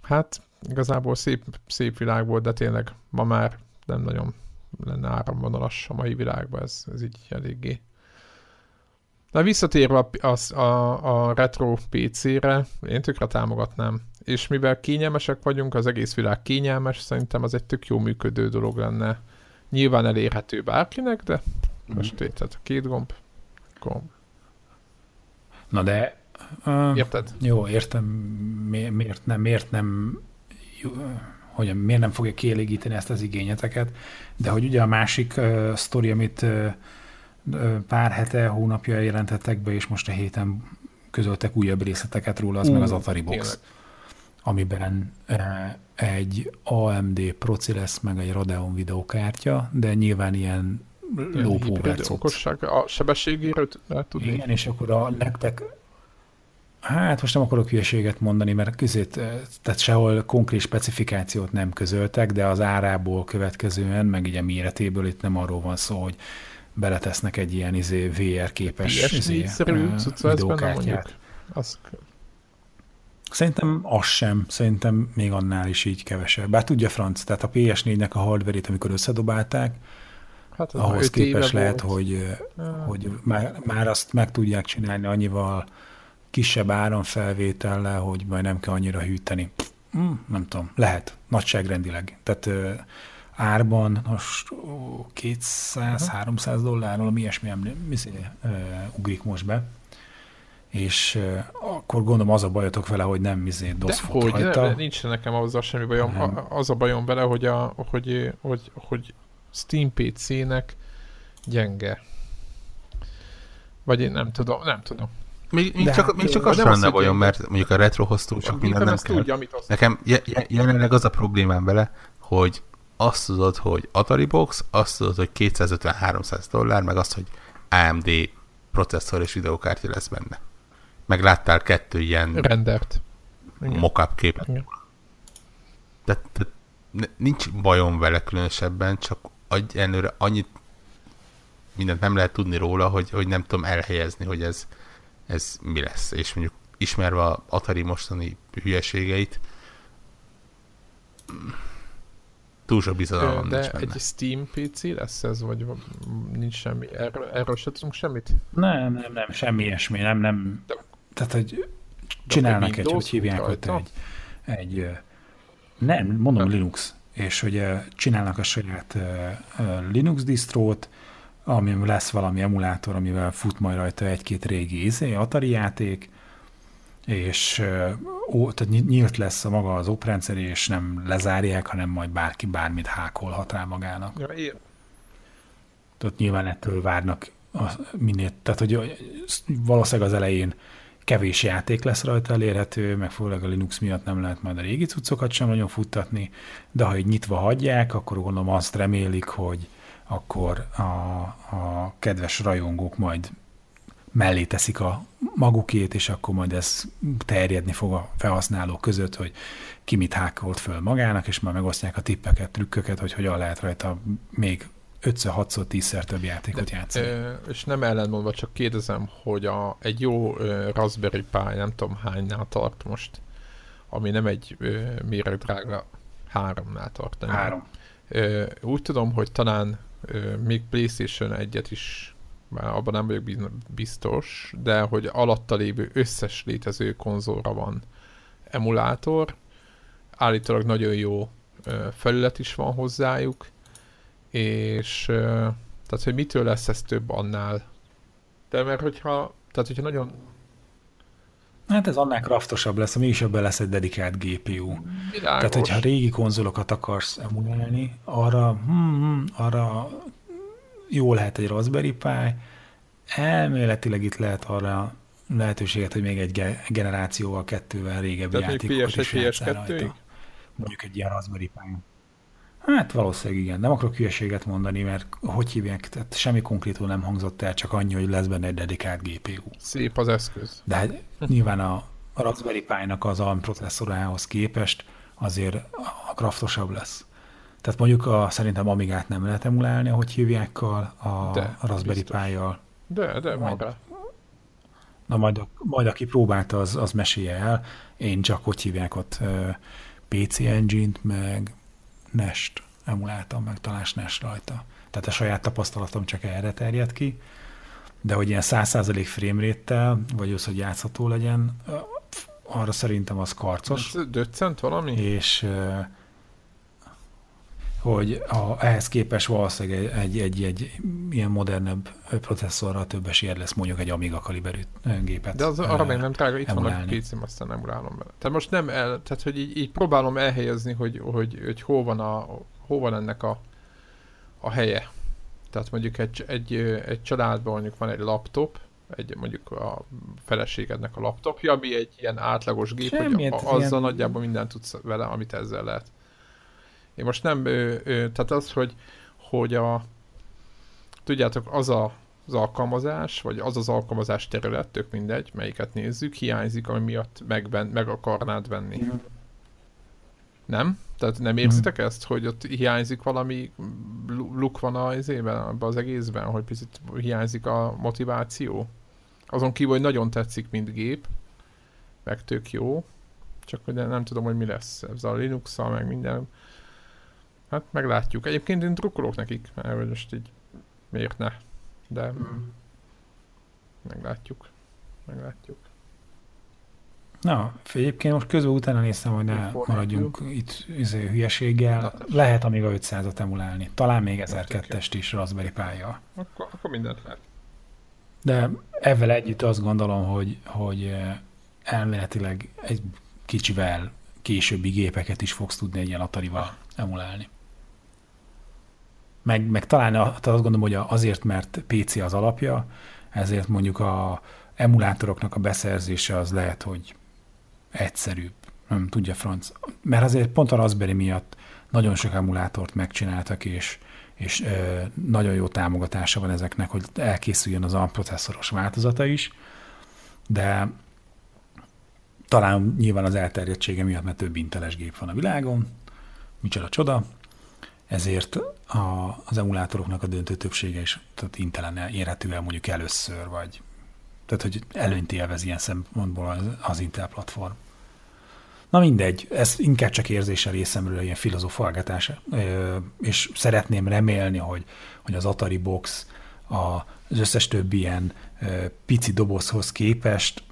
Speaker 3: Hát igazából szép, szép világ volt, de tényleg ma már nem nagyon lenne áramvonalas a mai világban, ez, ez így eléggé. De visszatérve a, a, a, a retro PC-re, én tökre támogatnám. És mivel kényelmesek vagyunk, az egész világ kényelmes, szerintem az egy tök jó működő dolog lenne. Nyilván elérhető bárkinek, de mm. most érted, a két gomb, gomb.
Speaker 2: Na de...
Speaker 3: Uh, Érted?
Speaker 2: Jó, értem, mi, miért nem, miért nem hogy miért nem fogja kielégíteni ezt az igényeteket, de hogy ugye a másik uh, sztori, amit uh, pár hete, hónapja jelentettek be, és most a héten közöltek újabb részleteket róla, az uh, meg az Atari Box. Tényleg. Amiben uh, egy AMD proci lesz, meg egy Radeon videokártya, de nyilván ilyen
Speaker 3: okosság, a sebességéről tudni?
Speaker 2: Igen, és akkor a nektek Hát most nem akarok hülyeséget mondani, mert közét, tehát sehol konkrét specifikációt nem közöltek, de az árából következően, meg így a méretéből itt nem arról van szó, hogy beletesznek egy ilyen izé, VR képes izé, videókártyát. Azt... Szerintem az sem, szerintem még annál is így kevesebb. Bár tudja franc, tehát a PS4-nek a hardverét, amikor összedobálták, hát ahhoz képes lehet, volt. hogy, hogy már, már azt meg tudják csinálni annyival kisebb áramfelvétellel, hogy majd nem kell annyira hűteni. Mm, nem tudom, lehet, nagyságrendileg. Tehát ö, árban most 200-300 dollárról, ami ilyesmi izé, ugrik most be. És ö, akkor gondolom az a bajotok vele, hogy nem mizé doszfot
Speaker 3: hogy, rajta. De, nincs nekem azzal semmi bajom. Nem. Az a bajom vele, hogy, a, hogy, hogy, hogy Steam PC-nek gyenge. Vagy én nem tudom, nem tudom.
Speaker 1: Még, még, csak, még csak az lenne bajom, mert mondjuk a retrohoz túl csak minden nem kell. Tudja, amit Nekem jelenleg az a problémám vele, hogy azt tudod, hogy Atari Box, azt tudod, hogy 250-300 dollár, meg azt, hogy AMD processzor és videókártya lesz benne. Meg láttál kettő ilyen
Speaker 3: rendert
Speaker 1: mockup képet. Tehát, tehát nincs bajom vele különösebben, csak egyelőre annyit mindent nem lehet tudni róla, hogy, hogy nem tudom elhelyezni, hogy ez, ez mi lesz. És mondjuk ismerve a Atari mostani hülyeségeit, túl sok bizalom
Speaker 3: De nincs benne. egy Steam PC lesz ez, vagy nincs semmi? Erről, erről se tudunk semmit?
Speaker 2: Nem, nem, nem, semmi ilyesmi, nem, nem. De, Tehát, hogy csinálnak egy, hogy hívják ott egy, egy, nem, mondom nem. Linux, és hogy csinálnak a saját Linux distrót, ami lesz valami emulátor, amivel fut majd rajta egy-két régi izé, Atari játék, és ó, tehát nyílt lesz a maga az oprendszer, és nem lezárják, hanem majd bárki bármit hákolhat rá magának. Ja, ilyen. Tehát nyilván ettől várnak a, minél, tehát hogy valószínűleg az elején kevés játék lesz rajta elérhető, meg főleg a Linux miatt nem lehet majd a régi cuccokat sem nagyon futtatni, de ha egy nyitva hagyják, akkor gondolom azt remélik, hogy akkor a, a kedves rajongók majd mellé teszik a magukét, és akkor majd ez terjedni fog a felhasználók között, hogy ki mit hákolt föl magának, és már megosztják a tippeket, trükköket, hogy hogyan lehet rajta még 5-6-szor, 10-szer több játékot De, játszani. Ö,
Speaker 3: és nem ellenmondva, csak kérdezem, hogy a, egy jó ö, Raspberry Pi, nem tudom hánynál tart most, ami nem egy méreg drága, háromnál tart. Nem?
Speaker 2: Három.
Speaker 3: Ö, úgy tudom, hogy talán még PlayStation 1-et is, már abban nem vagyok biztos, de hogy alatta lévő összes létező konzolra van emulátor. Állítólag nagyon jó felület is van hozzájuk, és tehát, hogy mitől lesz ez több annál. De mert hogyha, tehát hogyha nagyon
Speaker 2: Hát ez annál kraftosabb lesz, ami is ebben lesz egy dedikált GPU. Világos. Tehát, hogyha régi konzolokat akarsz emulálni, arra, hmm, hmm, arra jó lehet egy Raspberry Pi, elméletileg itt lehet arra lehetőséget, hogy még egy generációval, kettővel régebbi Tehát játékokat is PS1, Mondjuk egy ilyen Raspberry Pi. Hát valószínűleg igen. Nem akarok hülyeséget mondani, mert hogy hívják, tehát semmi konkrétul nem hangzott el, csak annyi, hogy lesz benne egy dedikált GPU.
Speaker 3: Szép az eszköz.
Speaker 2: De hát nyilván a, a Raspberry Pi-nak az ARM processzorához képest azért a kraftosabb lesz. Tehát mondjuk a, szerintem Amigát nem lehet emulálni, ahogy hívjákkal, a, de, a Raspberry Pi-jal.
Speaker 3: De, de, majd,
Speaker 2: Na majd, majd aki próbálta, az, az mesélje el. Én csak hogy hívják ott PC Engine-t, meg Nest emuláltam, meg talán Nest rajta. Tehát a saját tapasztalatom csak erre terjed ki, de hogy ilyen 100% frame rate vagy az, hogy játszható legyen, arra szerintem az karcos.
Speaker 3: Döccent valami?
Speaker 2: És hogy a, ehhez képest valószínűleg egy, egy, egy, egy ilyen modernebb processzorral több esélyed lesz mondjuk egy Amiga kaliberű gépet
Speaker 3: De az arra még nem drága, itt emulálni. van a pc aztán nem urálom vele. Tehát most nem el, tehát hogy így, így próbálom elhelyezni, hogy, hogy, hogy hol, van a, hol van ennek a, a helye. Tehát mondjuk egy, egy, egy családban mondjuk van egy laptop, egy mondjuk a feleségednek a laptopja, ami egy ilyen átlagos gép, Semmiet, hogy a, azzal ilyen... nagyjából mindent tudsz vele, amit ezzel lehet. Én most nem, ö, ö, tehát az, hogy, hogy a, tudjátok, az a az alkalmazás, vagy az az alkalmazás terület, tök mindegy, melyiket nézzük, hiányzik, ami miatt meg, meg akarnád venni. Nem? Tehát nem érzitek mm. ezt, hogy ott hiányzik valami luk van az évben, az egészben, hogy picit hiányzik a motiváció? Azon kívül, hogy nagyon tetszik, mint gép, meg tök jó, csak hogy nem tudom, hogy mi lesz ez a linux meg minden. Hát meglátjuk. Egyébként én drukkolok nekik, mert most így miért ne, de mm. meglátjuk. Meglátjuk.
Speaker 2: Na, egyébként most közben utána néztem, hogy ne maradjunk itt izé, hülyeséggel. Lehet amíg a 500-at emulálni. Talán még 1002-est is Raspberry pálya.
Speaker 3: Akkor, akkor mindent lehet.
Speaker 2: De ezzel együtt azt gondolom, hogy, hogy eh, elméletileg egy kicsivel későbbi gépeket is fogsz tudni egy ilyen Atari-val emulálni. Meg, meg talán azt gondolom, hogy azért, mert PC az alapja, ezért mondjuk a emulátoroknak a beszerzése az lehet, hogy egyszerűbb. Nem tudja franc. Mert azért pont a Raspberry miatt nagyon sok emulátort megcsináltak, és, és ö, nagyon jó támogatása van ezeknek, hogy elkészüljön az ARM változata is, de talán nyilván az elterjedtsége miatt, mert több inteles gép van a világon, micsoda csoda, ezért a, az emulátoroknak a döntő többsége is tehát Intelen érhető el mondjuk először, vagy tehát, hogy előnyt élvez ilyen szempontból az, az Intel platform. Na mindegy, ez inkább csak érzése részemről ilyen filozofalgatás, és szeretném remélni, hogy, hogy az Atari Box az összes többi ilyen pici dobozhoz képest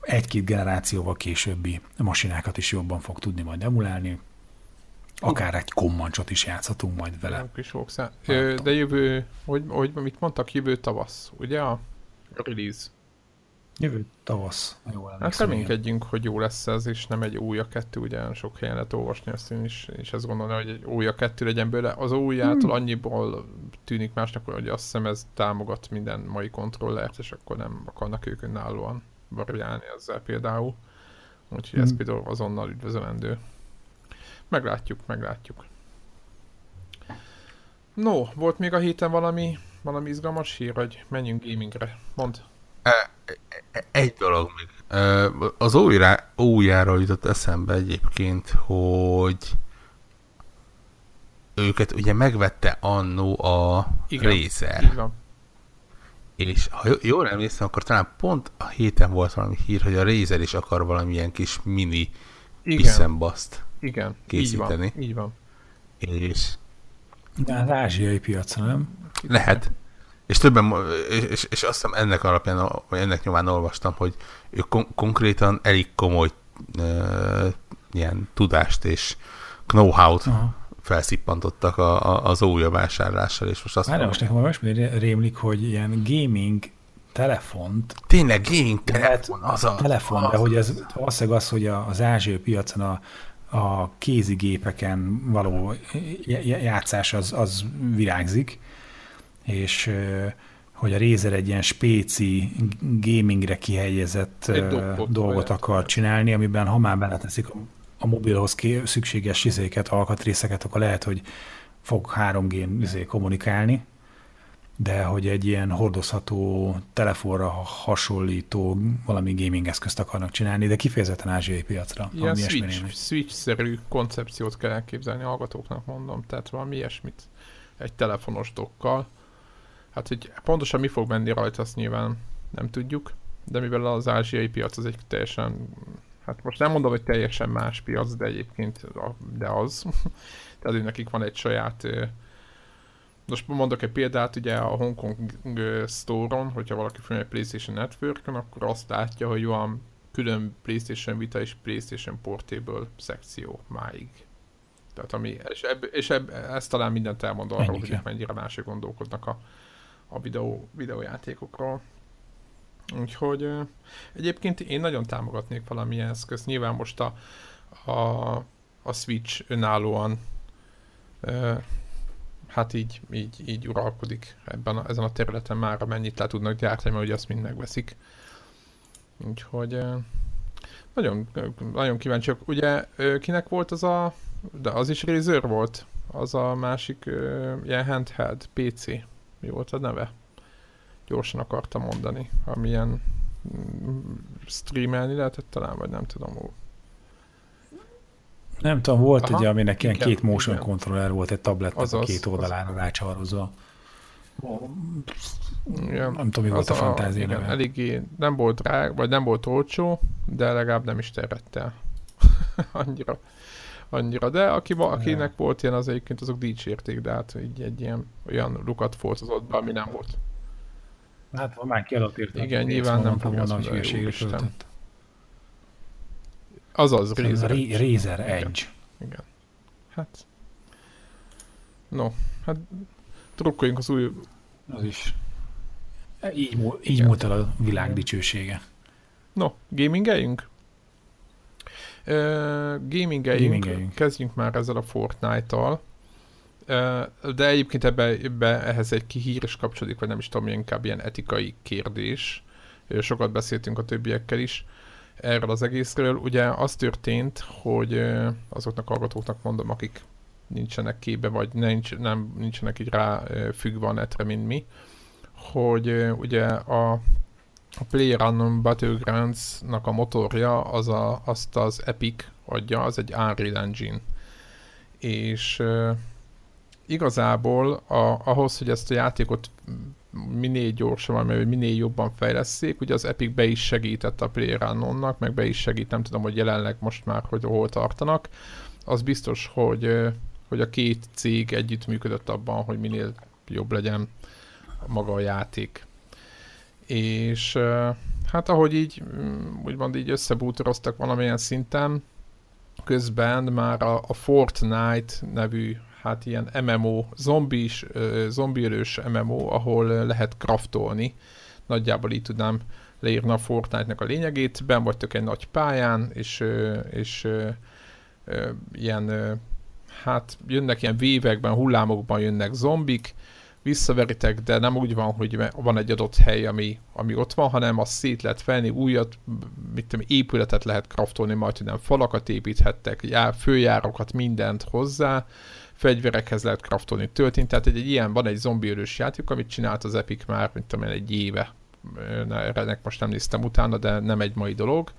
Speaker 2: egy-két generációval későbbi masinákat is jobban fog tudni majd emulálni. Akár egy kommancsot is játszhatunk majd vele. Nem
Speaker 3: kis De jövő, hogy, hogy mit mondtak, jövő tavasz, ugye a release?
Speaker 2: Jövő tavasz.
Speaker 3: Jó hát reménykedjünk, hogy jó lesz ez, és nem egy új a kettő, ugye sok helyen lehet olvasni ezt én is, és ezt gondolom, hogy egy új a kettő legyen belőle. Az újjától hmm. annyiból tűnik másnak, hogy azt hiszem ez támogat minden mai kontrollert, és akkor nem akarnak ők önállóan variálni ezzel például. Úgyhogy hmm. ez például azonnal üdvözölendő. Meglátjuk, meglátjuk. No, volt még a héten valami, valami izgalmas hír, hogy menjünk gamingre. Mondd.
Speaker 1: E, egy dolog még. Az újra, újjáról jutott eszembe egyébként, hogy őket ugye megvette annó a Igen, Razer. Igen. És ha jól emlékszem, akkor talán pont a héten volt valami hír, hogy a Razer is akar valamilyen kis mini piszembaszt
Speaker 3: Igen, készíteni. Így van. Így van.
Speaker 1: És...
Speaker 2: De az ázsiai piacra, nem?
Speaker 1: Lehet. És többen, és, és azt hiszem ennek alapján, vagy ennek nyomán olvastam, hogy ők kon- konkrétan elég komoly uh, ilyen tudást és know-how-t Aha. felszippantottak a, a, az ója vásárlással, és most azt
Speaker 2: Már most nekem most rémlik, hogy ilyen gaming telefont.
Speaker 1: Tényleg gaming telefon,
Speaker 2: az a... Telefon, az, de hogy ez valószínűleg az, hogy az ázsiai piacon a, a kézigépeken való játszás az, az virágzik, és hogy a Razer egy ilyen spéci gamingre kihelyezett dolgot, akar csinálni, amiben ha már beleteszik a mobilhoz szükséges izéket, alkatrészeket, akkor lehet, hogy fog 3G izé kommunikálni, de hogy egy ilyen hordozható, telefonra hasonlító valami gaming eszközt akarnak csinálni, de kifejezetten ázsiai piacra.
Speaker 3: Ilyen switch, switch-szerű koncepciót kell elképzelni hallgatóknak, mondom, tehát valami ilyesmit egy telefonos dokkal, Hát, hogy pontosan mi fog menni rajta, azt nyilván nem tudjuk, de mivel az ázsiai piac az egy teljesen, hát most nem mondom, hogy teljesen más piac, de egyébként de az. Tehát hogy nekik van egy saját most mondok egy példát, ugye a Hong Kong Store-on, hogyha valaki felmegy PlayStation network akkor azt látja, hogy van külön PlayStation Vita és PlayStation Portable szekció máig. Tehát ami, és, ebb, és ebb, ez talán mindent elmond arról, hogy mennyire mások gondolkodnak a, a videó, videójátékokról. Úgyhogy egyébként én nagyon támogatnék valamilyen eszközt. Nyilván most a, a, a Switch önállóan hát így, így, így uralkodik ebben a, ezen a területen már, amennyit le tudnak gyártani, mert ugye azt mind megveszik. Úgyhogy nagyon, nagyon kíváncsiak. Ugye kinek volt az a, de az is Razer volt, az a másik ilyen handheld PC mi volt a neve? gyorsan akartam mondani, amilyen mm, streamelni lehetett talán, vagy nem tudom.
Speaker 2: Nem tudom, volt Aha, ugye, aminek ilyen két motion igen. controller volt, egy tablet a két oldalára rácsarozva.
Speaker 3: Igen.
Speaker 2: Nem tudom, mi volt a, a fantázia igen,
Speaker 3: Eléggé nem volt drág, vagy nem volt olcsó, de legalább nem is terett el. annyira, annyira. De aki, akinek ja. volt ilyen, az egyébként azok dicsérték, de hát így egy ilyen olyan lukat forcozott be, ami nem volt.
Speaker 2: Hát ha már kiadott érte.
Speaker 3: Igen, nyilván nem fogja
Speaker 2: nagy hülyeségre
Speaker 3: Azaz,
Speaker 2: Razer, Razer Edge.
Speaker 3: Igen. Hát. No, hát drukkoljunk az új...
Speaker 2: Az is. Így, így múlt el a világ dicsősége.
Speaker 3: No, gamingeljünk? Uh, gamingeljünk, gamingeljünk. Kezdjünk már ezzel a Fortnite-tal. Uh, de egyébként ebbe, ebbe ehhez egy kihír is kapcsolódik, vagy nem is tudom, inkább ilyen etikai kérdés. Sokat beszéltünk a többiekkel is erről az egészről. Ugye az történt, hogy azoknak a hallgatóknak mondom, akik nincsenek képbe, vagy nincs, nem, nincsenek így rá függve a netre, mint mi, hogy ugye a, a PlayerUnknown Battlegrounds-nak a motorja az a, azt az Epic adja, az egy Unreal Engine. És igazából a, ahhoz, hogy ezt a játékot minél gyorsabban, vagy minél jobban fejleszték, ugye az Epic be is segített a PlayerUnknown-nak, meg be is segít, nem tudom, hogy jelenleg most már, hogy hol tartanak. Az biztos, hogy, hogy a két cég együttműködött abban, hogy minél jobb legyen maga a játék. És hát ahogy így, mm, úgymond így összebútoroztak valamilyen szinten, közben már a, a Fortnite nevű hát ilyen MMO, zombis, zombiölős MMO, ahol lehet craftolni. Nagyjából így tudnám leírni a Fortnite-nak a lényegét. Ben vagytok egy nagy pályán, és, és ilyen, hát jönnek ilyen vévekben, hullámokban jönnek zombik, visszaveritek, de nem úgy van, hogy van egy adott hely, ami, ami ott van, hanem azt szét lehet felni, újat, mit tudom, épületet lehet kraftolni, majd tudom, falakat építhettek, já, főjárokat, mindent hozzá, fegyverekhez lehet kraftolni töltni, tehát egy, egy ilyen, van egy zombiőrös játék, amit csinált az Epic már, mint tudom egy éve, ennek most nem néztem utána, de nem egy mai dolog,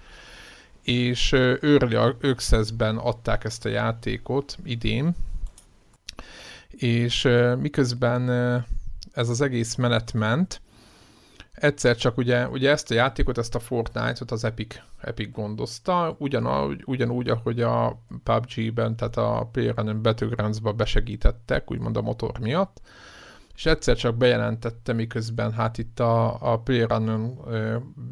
Speaker 3: és Early Access-ben adták ezt a játékot idén, és miközben ez az egész menet ment, egyszer csak ugye, ugye ezt a játékot, ezt a Fortnite-ot az Epic, Epic gondozta, ugyanúgy, ugyanúgy, ahogy a PUBG-ben, tehát a PlayerUnknown Battlegrounds-ba besegítettek, úgymond a motor miatt, és egyszer csak bejelentette, miközben hát itt a, a PlayerUnknown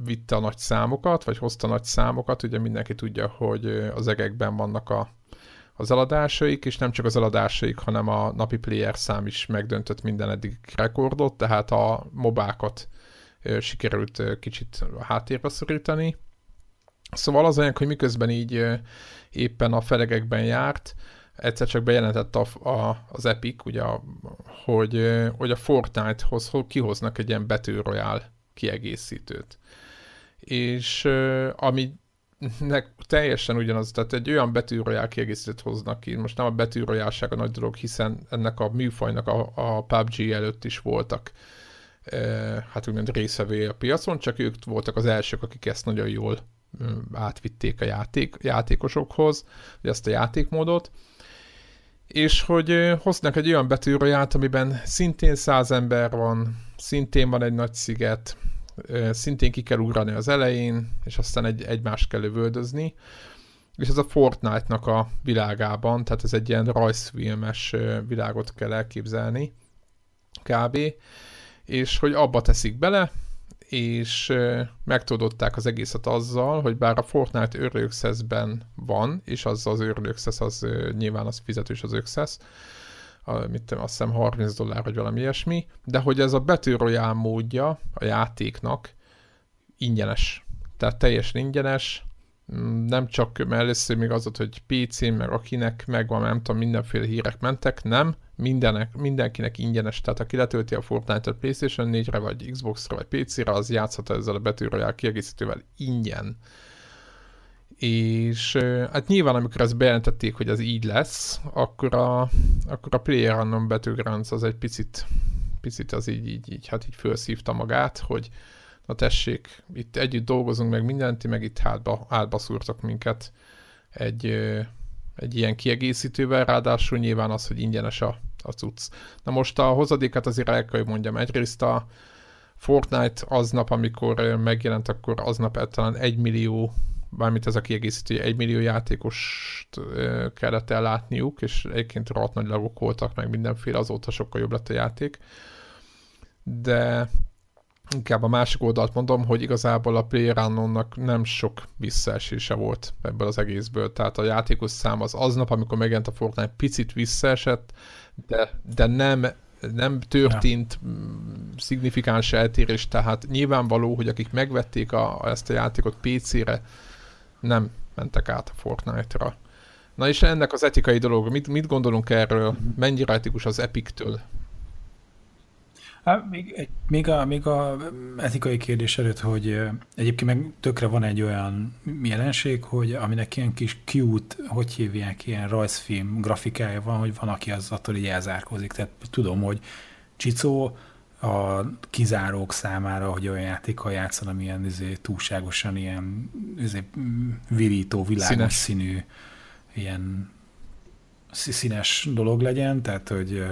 Speaker 3: vitte a nagy számokat, vagy hozta nagy számokat, ugye mindenki tudja, hogy az egekben vannak a, az eladásaik, és nem csak az eladásaik, hanem a napi player szám is megdöntött minden eddig rekordot, tehát a mobákat sikerült kicsit háttérbe szorítani. Szóval az olyan, hogy miközben így éppen a felegekben járt, egyszer csak bejelentett a, a, az Epic, ugye, hogy, hogy a Fortnite-hoz kihoznak egy ilyen Battle Royale kiegészítőt. És ami nek teljesen ugyanaz, tehát egy olyan betűrojál kiegészítőt hoznak ki. Most nem a betűrojálság a nagy dolog, hiszen ennek a műfajnak a, a PUBG előtt is voltak hát úgymond részevé a piacon, csak ők voltak az elsők, akik ezt nagyon jól átvitték a játék, játékosokhoz, ezt a játékmódot, és hogy hoznak egy olyan betűroját, amiben szintén száz ember van, szintén van egy nagy sziget, szintén ki kell ugrani az elején, és aztán egy, egymást kell lövöldözni, és ez a Fortnite-nak a világában, tehát ez egy ilyen rajzfilmes világot kell elképzelni, kb és hogy abba teszik bele, és megtudották az egészet azzal, hogy bár a Fortnite Early Access-ben van, és az az Access, az nyilván az fizetős az Access, a, mit tudom, azt hiszem 30 dollár, vagy valami ilyesmi, de hogy ez a Royale módja a játéknak ingyenes. Tehát teljesen ingyenes, nem csak mert először még az hogy PC-n, meg akinek megvan, nem tudom, mindenféle hírek mentek, nem, mindenek, mindenkinek ingyenes, tehát aki letölti a Fortnite-ot PlayStation 4-re, vagy Xbox-ra, vagy PC-re, az játszhat ezzel a betűrojál kiegészítővel ingyen. És hát nyilván, amikor ezt bejelentették, hogy ez így lesz, akkor a, akkor a PlayerUnknown Battlegrounds az egy picit picit az így, így, így, hát így felszívta magát, hogy na tessék, itt együtt dolgozunk meg mindent, meg itt hátba, hátba szúrtak minket egy, egy ilyen kiegészítővel, ráadásul nyilván az, hogy ingyenes a, a cucc. Na most a hozadékat azért el kell, hogy mondjam. Egyrészt a Fortnite aznap, amikor megjelent, akkor aznap talán egy millió bármit ez a kiegészítő, egy millió játékost kellett ellátniuk, és egyébként rohadt nagy lagok voltak, meg mindenféle, azóta sokkal jobb lett a játék. De inkább a másik oldalt mondom, hogy igazából a PlayerUnknownnak nem sok visszaesése volt ebből az egészből. Tehát a játékos szám az aznap, amikor megjelent a Fortnite, picit visszaesett, de, de nem nem történt ja. szignifikáns eltérés, tehát nyilvánvaló, hogy akik megvették a, ezt a játékot PC-re, nem mentek át a Fortnite-ra. Na és ennek az etikai dolog, mit, mit gondolunk erről? Mennyire etikus az Epic-től?
Speaker 2: Hát, még, még, a, még a etikai kérdés előtt, hogy egyébként meg tökre van egy olyan jelenség, hogy aminek ilyen kis cute, hogy hívják, ilyen rajzfilm grafikája van, hogy van, aki az attól így elzárkózik. Tehát tudom, hogy Csicó a kizárók számára, hogy olyan játékkal játszan, ami ilyen izé, túlságosan ilyen izé, virító, világos színes. színű, ilyen színes dolog legyen, tehát hogy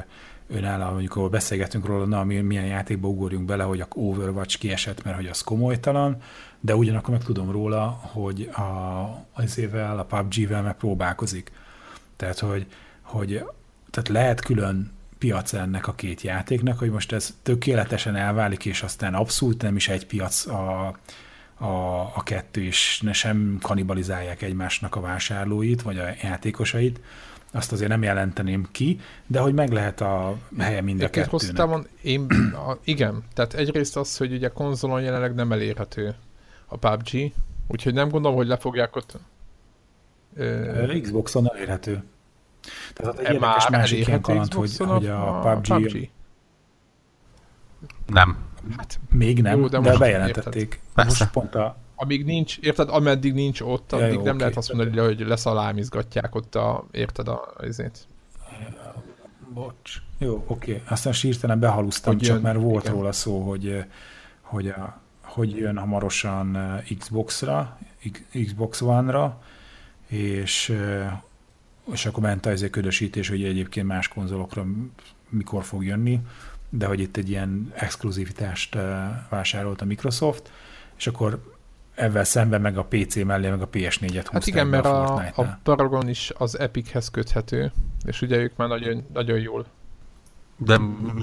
Speaker 2: önálló, mondjuk ahol beszélgetünk róla, na, milyen játékba ugorjunk bele, hogy a Overwatch kiesett, mert hogy az komolytalan, de ugyanakkor meg tudom róla, hogy a, az évvel, a PUBG-vel megpróbálkozik. Tehát, hogy, hogy tehát lehet külön piac ennek a két játéknak, hogy most ez tökéletesen elválik, és aztán abszolút nem is egy piac a, a, a kettő, és ne sem kanibalizálják egymásnak a vásárlóit, vagy a játékosait, azt azért nem jelenteném ki, de hogy meg lehet a helye mind a kettőnek. Távon
Speaker 3: én, a, igen, tehát egyrészt az, hogy ugye konzolon jelenleg nem elérhető a PUBG, úgyhogy nem gondolom, hogy le fogják ott...
Speaker 2: Ö... Xboxon elérhető. Tehát az egy érdekes másik ilyen kaland, hogy, hogy a, a PUBG... PUBG?
Speaker 1: Nem.
Speaker 2: Hát, még nem, jó, de, de bejelentették.
Speaker 1: Most
Speaker 3: pont a, amíg nincs, érted, ameddig nincs ott, addig ja, jó, nem okay. lehet azt mondani, hogy leszalámizgatják ott a, érted a, azért.
Speaker 2: Bocs. Jó, oké. Okay. Aztán sírtelen behalusztam, hogy csak jön, mert volt igen. róla szó, hogy, hogy, a, hogy jön hamarosan Xbox-ra, Xbox One-ra, és, és akkor ment az egy ködösítés, hogy egyébként más konzolokra mikor fog jönni, de hogy itt egy ilyen exkluzivitást vásárolt a Microsoft, és akkor ezzel szemben meg a PC mellé, meg a PS4-et
Speaker 3: Hát igen, mert a, a Paragon is az Epichez köthető, és ugye ők már nagyon, nagyon jól.
Speaker 1: De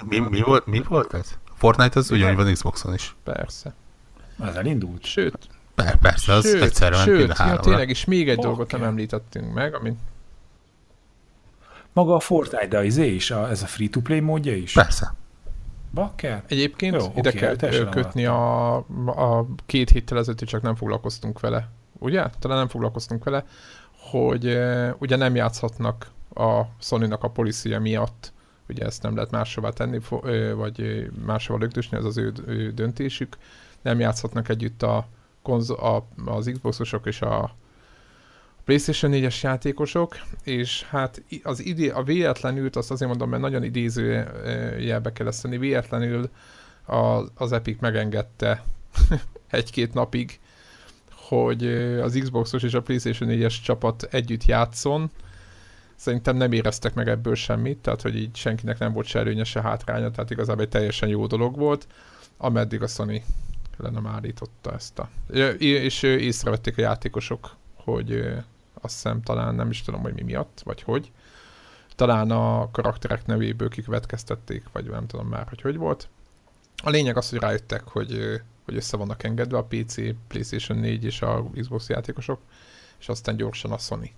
Speaker 1: mi, mi, volt, mi volt ez? Fortnite az ugyanúgy van Xboxon is.
Speaker 3: Persze.
Speaker 2: Az elindult?
Speaker 3: Sőt.
Speaker 1: Persze, az sőt, egyszerre ment
Speaker 3: sőt, ja, tényleg, és még egy okay. dolgot nem említettünk meg, amit
Speaker 2: maga a Fortnite, de az izé is, a, ez a free-to-play módja is?
Speaker 1: Persze.
Speaker 3: Bakker? Egyébként Jó, ide okay, kell kötni a, a két héttel ezelőtt, csak nem foglalkoztunk vele. Ugye? Talán nem foglalkoztunk vele, hogy ugye nem játszhatnak a Sony-nak a policia miatt, ugye ezt nem lehet máshová tenni, vagy máshová lögdösni, ez az ő, ő döntésük. Nem játszhatnak együtt a, konzo- a az Xboxosok és a PlayStation 4-es játékosok, és hát az idé, a véletlenül, azt azért mondom, mert nagyon idéző jelbe kell ezt tenni, véletlenül az, az Epic megengedte egy-két napig, hogy az Xboxos és a PlayStation 4-es csapat együtt játszon. Szerintem nem éreztek meg ebből semmit, tehát hogy így senkinek nem volt se előnye, se hátránya, tehát igazából egy teljesen jó dolog volt, ameddig a Sony le nem állította ezt a... És észrevették a játékosok, hogy azt hiszem talán nem is tudom, hogy mi miatt, vagy hogy. Talán a karakterek nevéből kikövetkeztették, vagy nem tudom már, hogy hogy volt. A lényeg az, hogy rájöttek, hogy, hogy össze vannak engedve a PC, PlayStation 4 és a Xbox játékosok, és aztán gyorsan a Sony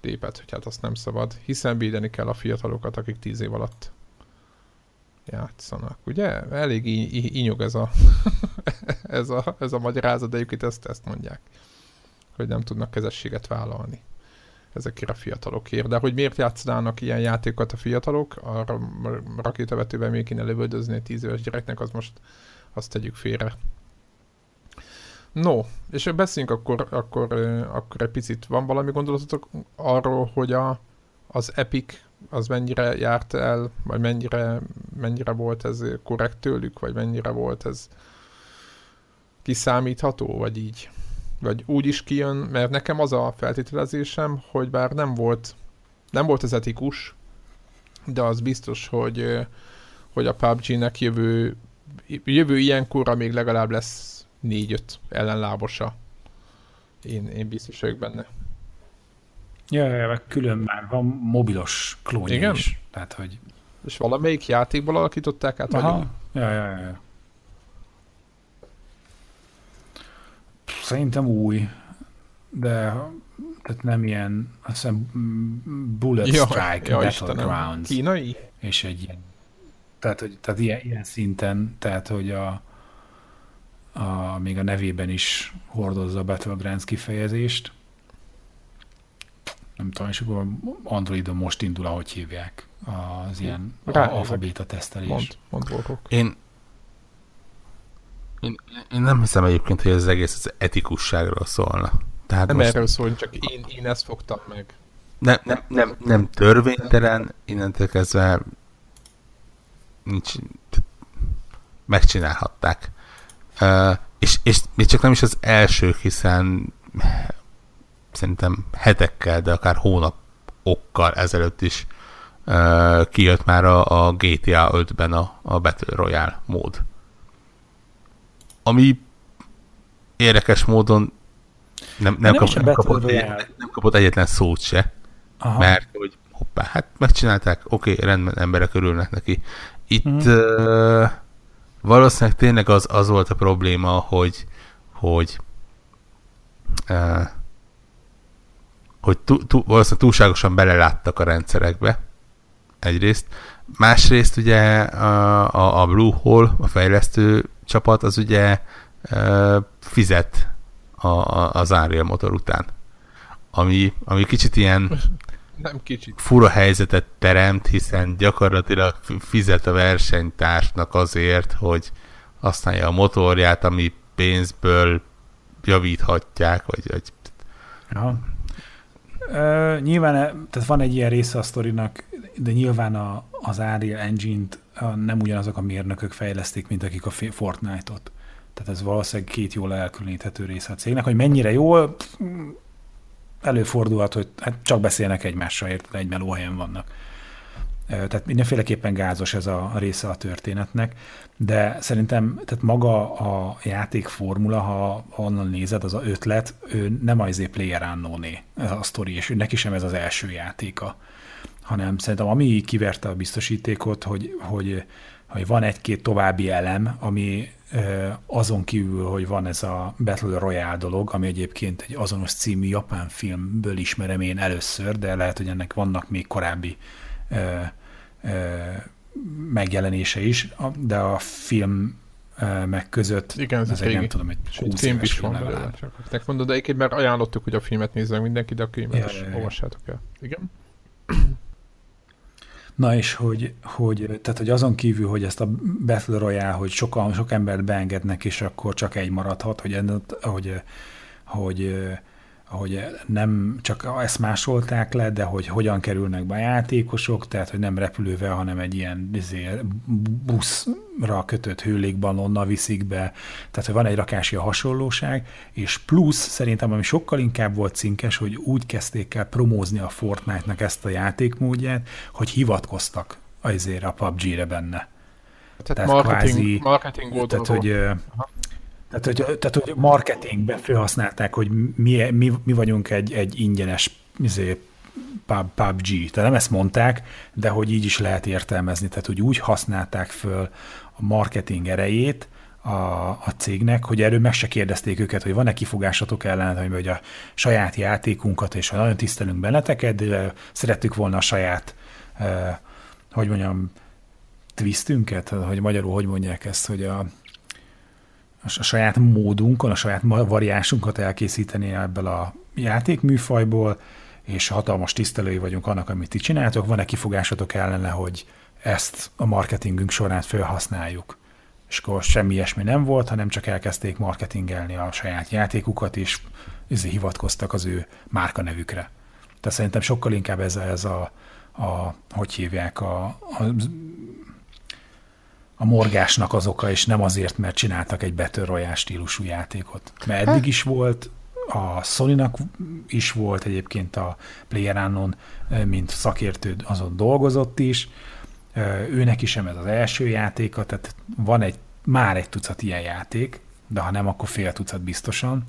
Speaker 3: lépett, hogy hát azt nem szabad, hiszen védeni kell a fiatalokat, akik 10 év alatt játszanak. Ugye? Elég ínyog ez a, ez a, ez a magyarázat, de egyébként ezt, ezt mondják hogy nem tudnak kezességet vállalni ezekért a fiatalokért. De hogy miért játszanának ilyen játékokat a fiatalok, arra rakétavetőben még kéne lövöldözni egy tíz éves gyereknek, az most azt tegyük félre. No, és beszéljünk akkor, akkor, akkor egy picit, van valami gondolatotok arról, hogy a, az Epic az mennyire járt el, vagy mennyire, mennyire volt ez korrekt tőlük, vagy mennyire volt ez kiszámítható, vagy így. Vagy úgy is kijön, mert nekem az a feltételezésem, hogy bár nem volt, nem volt ez etikus, de az biztos, hogy, hogy a PUBG-nek jövő, jövő ilyenkorra még legalább lesz négy-öt ellenlábosa. Én, én biztos vagyok benne.
Speaker 2: Ja, ja, külön már van mobilos klónja Igen? is. Tehát, hogy...
Speaker 3: És valamelyik játékból alakították át? Aha.
Speaker 2: Ja, ja, ja. Szerintem új, de tehát nem ilyen, azt hiszem Bullet ja, Strike ja, Battlegrounds.
Speaker 3: Kínai?
Speaker 2: És egy ilyen, tehát, hogy, tehát ilyen, ilyen szinten, tehát hogy a, a, még a nevében is hordozza a Battlegrounds kifejezést. Nem tudom, és akkor Androidon most indul, ahogy hívják az ilyen alfabéta tesztelés. Mond,
Speaker 3: mond
Speaker 1: Én, én, én nem hiszem egyébként, hogy ez az egész az etikusságról szólna.
Speaker 3: Tehát nem most... erről szól, csak én, én ezt fogtam meg.
Speaker 1: Nem, nem, nem, nem törvénytelen, innentől kezdve nincs, megcsinálhatták. Uh, és, és még csak nem is az első, hiszen szerintem hetekkel, de akár hónapokkal ezelőtt is uh, kijött már a, a GTA 5-ben a, a Battle Royale mód. Ami érdekes módon nem, nem, kap, nem, kapott, egy, nem kapott egyetlen szót se, Aha. mert hogy hoppá, hát megcsinálták, oké, okay, rendben, emberek örülnek neki. Itt hmm. uh, valószínűleg tényleg az, az volt a probléma, hogy hogy uh, hogy tú, tú, valószínűleg túlságosan beleláttak a rendszerekbe, egyrészt. Másrészt ugye a, a, a Blue Hole, a fejlesztő csapat, az ugye fizet a, a, az Unreal motor után. Ami, ami kicsit ilyen
Speaker 3: nem kicsit.
Speaker 1: fura helyzetet teremt, hiszen gyakorlatilag fizet a versenytársnak azért, hogy használja a motorját, ami pénzből javíthatják, vagy, vagy
Speaker 2: Aha. Uh, nyilván, tehát van egy ilyen része a sztorinak, de nyilván a, az Unreal Engine-t nem ugyanazok a mérnökök fejleszték, mint akik a Fortnite-ot. Tehát ez valószínűleg két jól elkülöníthető része a cégnek, hogy mennyire jól előfordulhat, hogy hát csak beszélnek egymással, érted, egy melóhelyen vannak. Tehát mindenféleképpen gázos ez a része a történetnek, de szerintem tehát maga a játékformula, ha onnan nézed, az a ötlet, ő nem az player unknown a sztori, és neki sem ez az első játéka, hanem szerintem ami kiverte a biztosítékot, hogy, hogy, hogy van egy-két további elem, ami azon kívül, hogy van ez a Battle Royale dolog, ami egyébként egy azonos című japán filmből ismerem én először, de lehet, hogy ennek vannak még korábbi ö, ö, megjelenése is, de a film meg között,
Speaker 3: Igen, ez, ez egy, nem tudom, egy 20 film is van belőle, csak mondod, de egyébként már ajánlottuk, hogy a filmet nézzen mindenki, de a könyvet ja, is ja. olvassátok el. Igen.
Speaker 2: Na és hogy, hogy, tehát, hogy azon kívül, hogy ezt a Battle Royale, hogy sokan, sok embert beengednek, és akkor csak egy maradhat, hogy, hogy, hogy hogy nem csak ezt másolták le, de hogy hogyan kerülnek be a játékosok, tehát hogy nem repülővel, hanem egy ilyen izé, buszra kötött hőlékballonnal viszik be, tehát hogy van egy rakási hasonlóság, és plusz szerintem, ami sokkal inkább volt cinkes, hogy úgy kezdték el promózni a Fortnite-nak ezt a játékmódját, hogy hivatkoztak azért a PUBG-re benne.
Speaker 3: Tehát, tehát marketing, kvázi, marketing volt
Speaker 2: tehát, hogy, Aha. Tehát, hogy, tehát, hogy marketingben felhasználták, hogy mi, mi, mi vagyunk egy, egy ingyenes izé, PUBG. Tehát nem ezt mondták, de hogy így is lehet értelmezni. Tehát, hogy úgy használták föl a marketing erejét a, a cégnek, hogy erről meg se kérdezték őket, hogy van-e kifogásatok ellen, hogy a saját játékunkat, és nagyon tisztelünk benneteket, de szerettük volna a saját, eh, hogy mondjam, twistünket, hogy magyarul hogy mondják ezt, hogy a, a saját módunkon, a saját variánsunkat elkészíteni ebből a játékműfajból, és hatalmas tisztelői vagyunk annak, amit ti csináltok. Van-e kifogásatok ellene, hogy ezt a marketingünk során felhasználjuk? És akkor semmi ilyesmi nem volt, hanem csak elkezdték marketingelni a saját játékukat, és hivatkoztak az ő márkanevükre. Tehát szerintem sokkal inkább ez, ez a, a hogy hívják, a, a, a morgásnak az oka, és nem azért, mert csináltak egy Battle Royale stílusú játékot. Mert eddig is volt, a sony is volt egyébként a PlayerUnknown, mint szakértő azon dolgozott is, őnek is sem ez az első játéka, tehát van egy, már egy tucat ilyen játék, de ha nem, akkor fél tucat biztosan,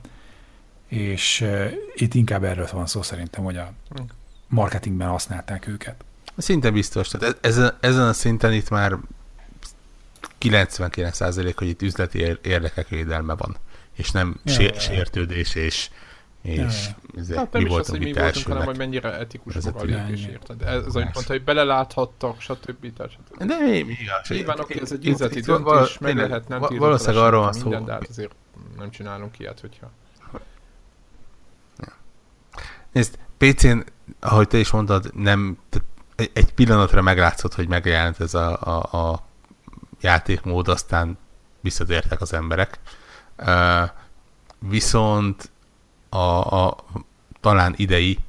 Speaker 2: és uh, itt inkább erről van szó szerintem, hogy a marketingben használták őket.
Speaker 1: Szinte biztos. Tehát e- ezen, ezen a szinten itt már 99% hogy itt üzleti érdekek védelme van, és nem ja, sér, ja. sértődés és és ja, ja.
Speaker 3: hát nem mi is az, hogy mi voltunk, hanem hogy mennyire etikus maga a lépés, érted? Ez, az, amit mondta, hogy beleláthattak, stb. stb.
Speaker 1: De mi, mi igaz?
Speaker 3: Nyilván oké, ez egy üzleti döntés, meg lehet nem
Speaker 1: Valószínűleg arról van szó.
Speaker 3: De hát azért nem csinálunk ilyet, hogyha...
Speaker 1: Nézd, PC-n, ahogy te is mondtad, nem, egy pillanatra meglátszott, hogy megjelent ez a, a, a játékmód, aztán visszatértek az emberek. Uh, viszont a, a talán idei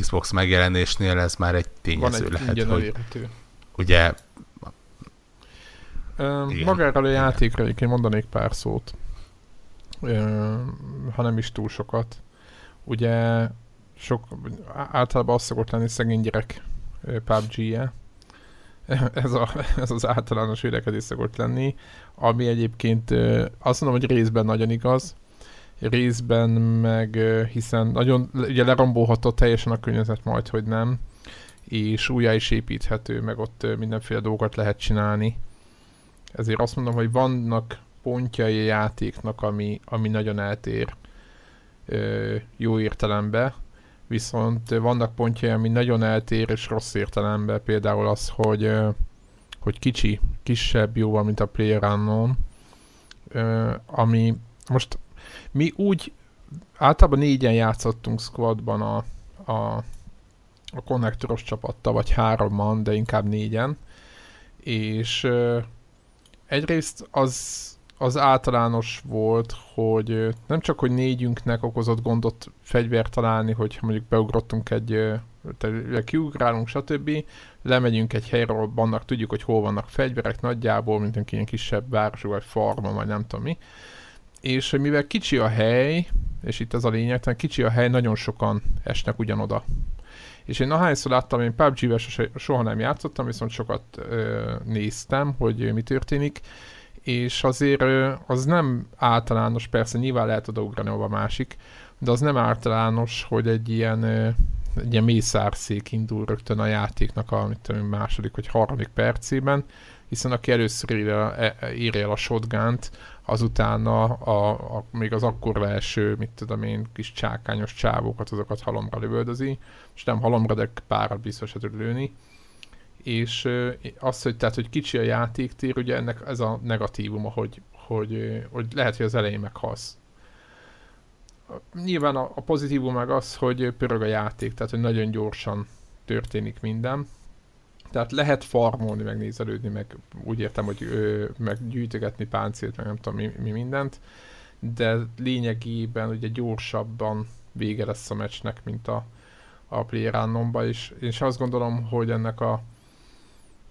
Speaker 1: Xbox megjelenésnél ez már egy tényező Van egy lehet, hogy elérhető. ugye
Speaker 3: uh, magáról a játékra egyébként mondanék pár szót, uh, ha nem is túl sokat. Ugye sok, általában az szokott lenni szegény gyerek PUBG-je, ez, a, ez az általános vélekedés szokott lenni, ami egyébként azt mondom, hogy részben nagyon igaz, részben meg hiszen nagyon, ugye lerombolható teljesen a környezet majd, hogy nem, és újjá is építhető, meg ott mindenféle dolgokat lehet csinálni. Ezért azt mondom, hogy vannak pontjai a játéknak, ami, ami nagyon eltér jó értelembe, viszont vannak pontjai, ami nagyon eltér és rossz értelemben, például az, hogy, hogy kicsi, kisebb jóval, mint a PlayerUnknown, ami most mi úgy általában négyen játszottunk squadban a, a, a konnektoros csapattal, vagy háromman, de inkább négyen, és egyrészt az az általános volt, hogy nem csak, hogy négyünknek okozott gondot fegyvert találni, hogyha mondjuk beugrottunk egy, kiugrálunk, stb. Lemegyünk egy helyről, vannak, tudjuk, hogy hol vannak fegyverek nagyjából, mint egy ilyen kisebb város, vagy farma, vagy nem tudom mi. És mivel kicsi a hely, és itt ez a lényeg, kicsi a hely, nagyon sokan esnek ugyanoda. És én ahányszor láttam, én PUBG-vel soha nem játszottam, viszont sokat ö, néztem, hogy mi történik, és azért az nem általános, persze nyilván lehet odaugrani a másik, de az nem általános, hogy egy ilyen, egy ilyen mészárszék indul rögtön a játéknak a tudom, második vagy harmadik percében, hiszen aki először írja, e, e, írja el a shotgun azután a, a, még az akkor első, mit tudom én, kis csákányos csávókat, azokat halomra lövöldözi, és nem halomra, de párat biztos lőni és az, hogy, tehát, hogy kicsi a játéktér, ugye ennek ez a negatívuma, hogy, hogy, hogy lehet, hogy az elején meghalsz. Nyilván a, a pozitívum meg az, hogy pörög a játék, tehát hogy nagyon gyorsan történik minden. Tehát lehet farmolni, meg nézelődni, meg úgy értem, hogy ö, meg gyűjtögetni páncélt, meg nem tudom mi, mi mindent, de lényegében ugye gyorsabban vége lesz a meccsnek, mint a, a Player és, és azt gondolom, hogy ennek a